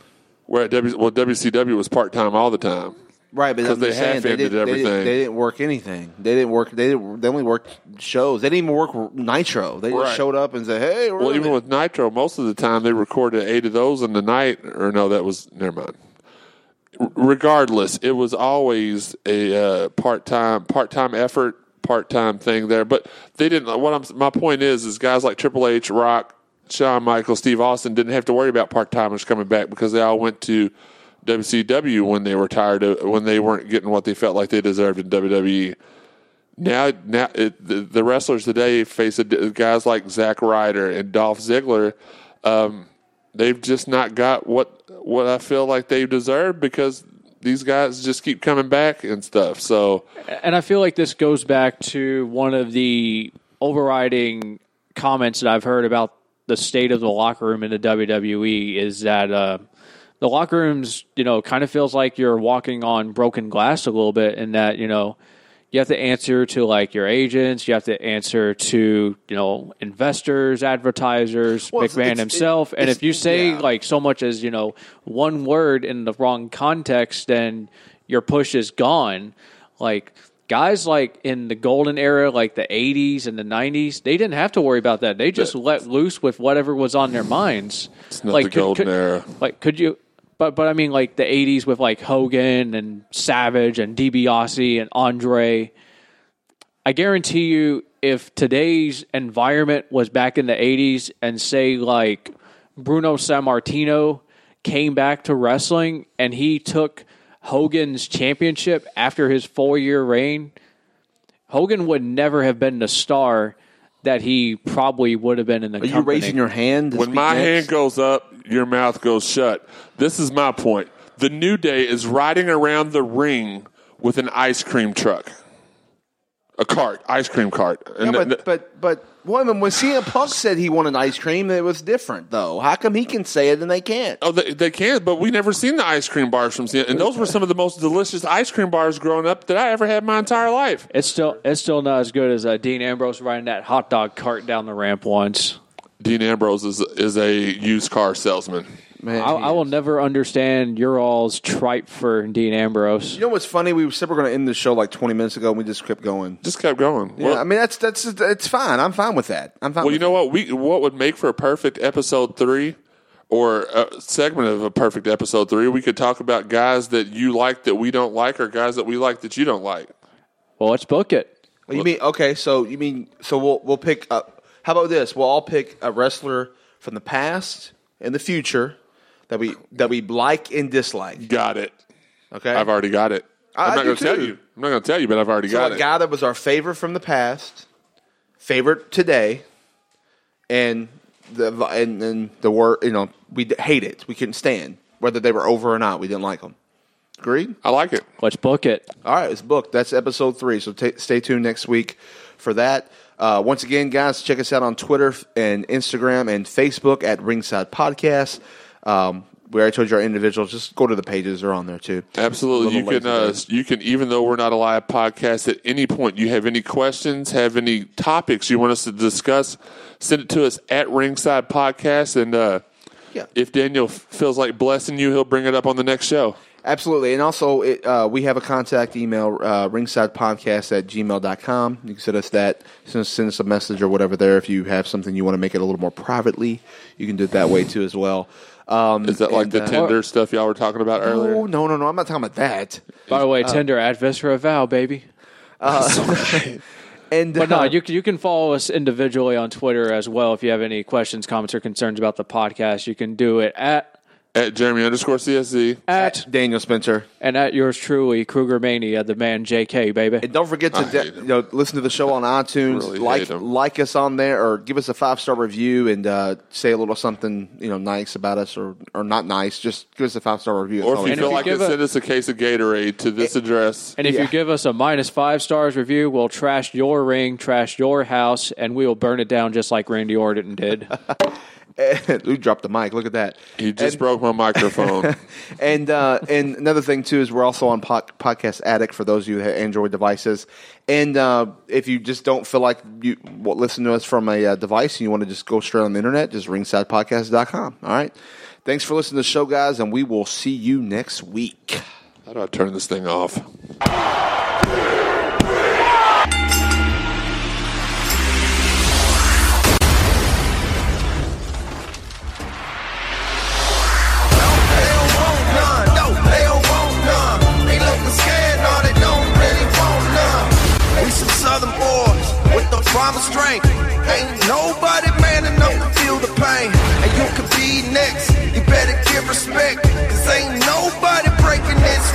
where at w, well WCW was part time all the time. Right, but 'Cause I'm they saying, they, half-ended didn't, they, everything. they didn't work anything. They didn't work. They didn't, they only worked shows. They didn't even work Nitro. They just showed up and said, "Hey, Well, even it." with Nitro, most of the time they recorded eight of those in the night. Or no, that was never mind. Regardless, it was always a uh, part time part time effort, part time thing there. But they didn't. What I'm my point is, is guys like Triple H, Rock, Shawn Michaels, Steve Austin didn't have to worry about part timers coming back because they all went to WCW when they were tired of when they weren't getting what they felt like they deserved in WWE. Now, now it, the, the wrestlers today face a, guys like Zack Ryder and Dolph Ziggler. Um, they've just not got what what I feel like they deserve because these guys just keep coming back and stuff. So And I feel like this goes back to one of the overriding comments that I've heard about the state of the locker room in the WWE is that uh, the locker rooms, you know, kind of feels like you're walking on broken glass a little bit, in that you know you have to answer to like your agents, you have to answer to you know investors, advertisers, Well, McMahon it's- himself, and if you say yeah. like so much as you know one word in the wrong context, then your push is gone. Like guys like in the golden era, like the '80s and the '90s, they didn't have to worry about that. They just let loose with whatever was on their minds. It's not like the golden could, era. Like, could you? But but I mean, like the '80s with like Hogan and Savage and DiBiase and Andre. I guarantee you, if today's environment was back in the '80s, and say like Bruno Sammartino came back to wrestling and he took Hogan's championship after his four year reign, Hogan would never have been the star that he probably would have been in the Are you company. raising your hand? When my next? hand goes up, your mouth goes shut. This is my point. The New Day is riding around the ring with an ice cream truck, a cart, ice cream cart. Yeah, And but, th- but but woman, when CM Punk said he wanted ice cream, it was different though. How come he can say it and they can't? Oh, they, they can, but we never seen the ice cream bars from CM. And those were some of the most delicious ice cream bars growing up that I ever had in my entire life. It's still it's still not as good as uh, Dean Ambrose riding that hot dog cart down the ramp once. Dean Ambrose is, is a used car salesman. Man, I, I will never understand your all's tripe for Dean Ambrose. You know what's funny? We said we are going to end the show like 20 minutes ago, and we just kept going. Just kept going. Yeah, well, I mean that's that's it's fine. I'm fine with that. I'm fine. well, with you know what? We what would make for a perfect episode three, or a segment of a perfect episode three? We could talk about guys that you like that we don't like, or guys that we like that you don't like. Well, let's book it. Well, you mean okay? So you mean so we'll we'll pick. Uh, how about this? We'll all pick a wrestler from the past and the future that we that we like and dislike. Got it. Okay, I've already got it. I- I'm I not going to tell you. I'm not going to tell you, but I've already so got a it. guy that was our favorite from the past, favorite today, and the and, and the word you know we d- hate it. We couldn't stand whether they were over or not. We didn't like them. Agreed. I like it. Let's book it. All right, it's booked. That's episode three. So ta stay tuned next week for that. Uh, once again, guys, check us out on Twitter and Instagram and Facebook at Ringside Podcast. Um, we already told you our individuals. Just go to the pages; they're on there too. Absolutely. You can uh, you can even though we're not a live podcast at any point you have any questions, have any topics you want us to discuss, send it to us at Ringside Podcast and uh, Yeah. if Daniel feels like blessing you, he'll bring it up on the next show. Absolutely. And also, it, uh, we have a contact email, uh, ringsidepodcast at gmail.com. You can send us that, send, send us a message or whatever there. If you have something you want to make it a little more privately, you can do it that way too as well. Um, Is that like and, the uh, Tinder stuff y'all were talking about earlier? No, no, no, no. I'm not talking about that. By the way, Tinder at Viscera Vow, baby. And But no, uh, you can, you can follow us individually on Twitter as well. If you have any questions, comments, or concerns about the podcast, you can do it at At Jeremy underscore CSZ. at Daniel Spencer. and at yours truly, Kruger Mania, the man JK, baby. And don't forget to de- you know, listen to the show on iTunes. Really like like us on there, or give us a five star review and uh, say a little something you know nice about us, or or not nice. Just give us a five star review. Or if you And feel if you like it, a- send us a case of Gatorade to this address. And if Yeah. you give us a minus five stars review, we'll trash your ring, trash your house, and we will burn it down just like Randy Orton did. Who dropped the mic? Look at that. He just And- broke my microphone. And uh, and another thing too is we're also on pod- Podcast Addict for those of you who have Android devices. And uh, if you just don't feel like you well, listen to us from a uh, device and you want to just go straight on the internet, just ringsidepodcast.com. All right. Thanks for listening to the show, guys, and we will see you next week. How do I turn this thing off? The promised strength. Ain't nobody man enough to feel the pain. And you could be next. You better give respect. Cause ain't nobody breaking this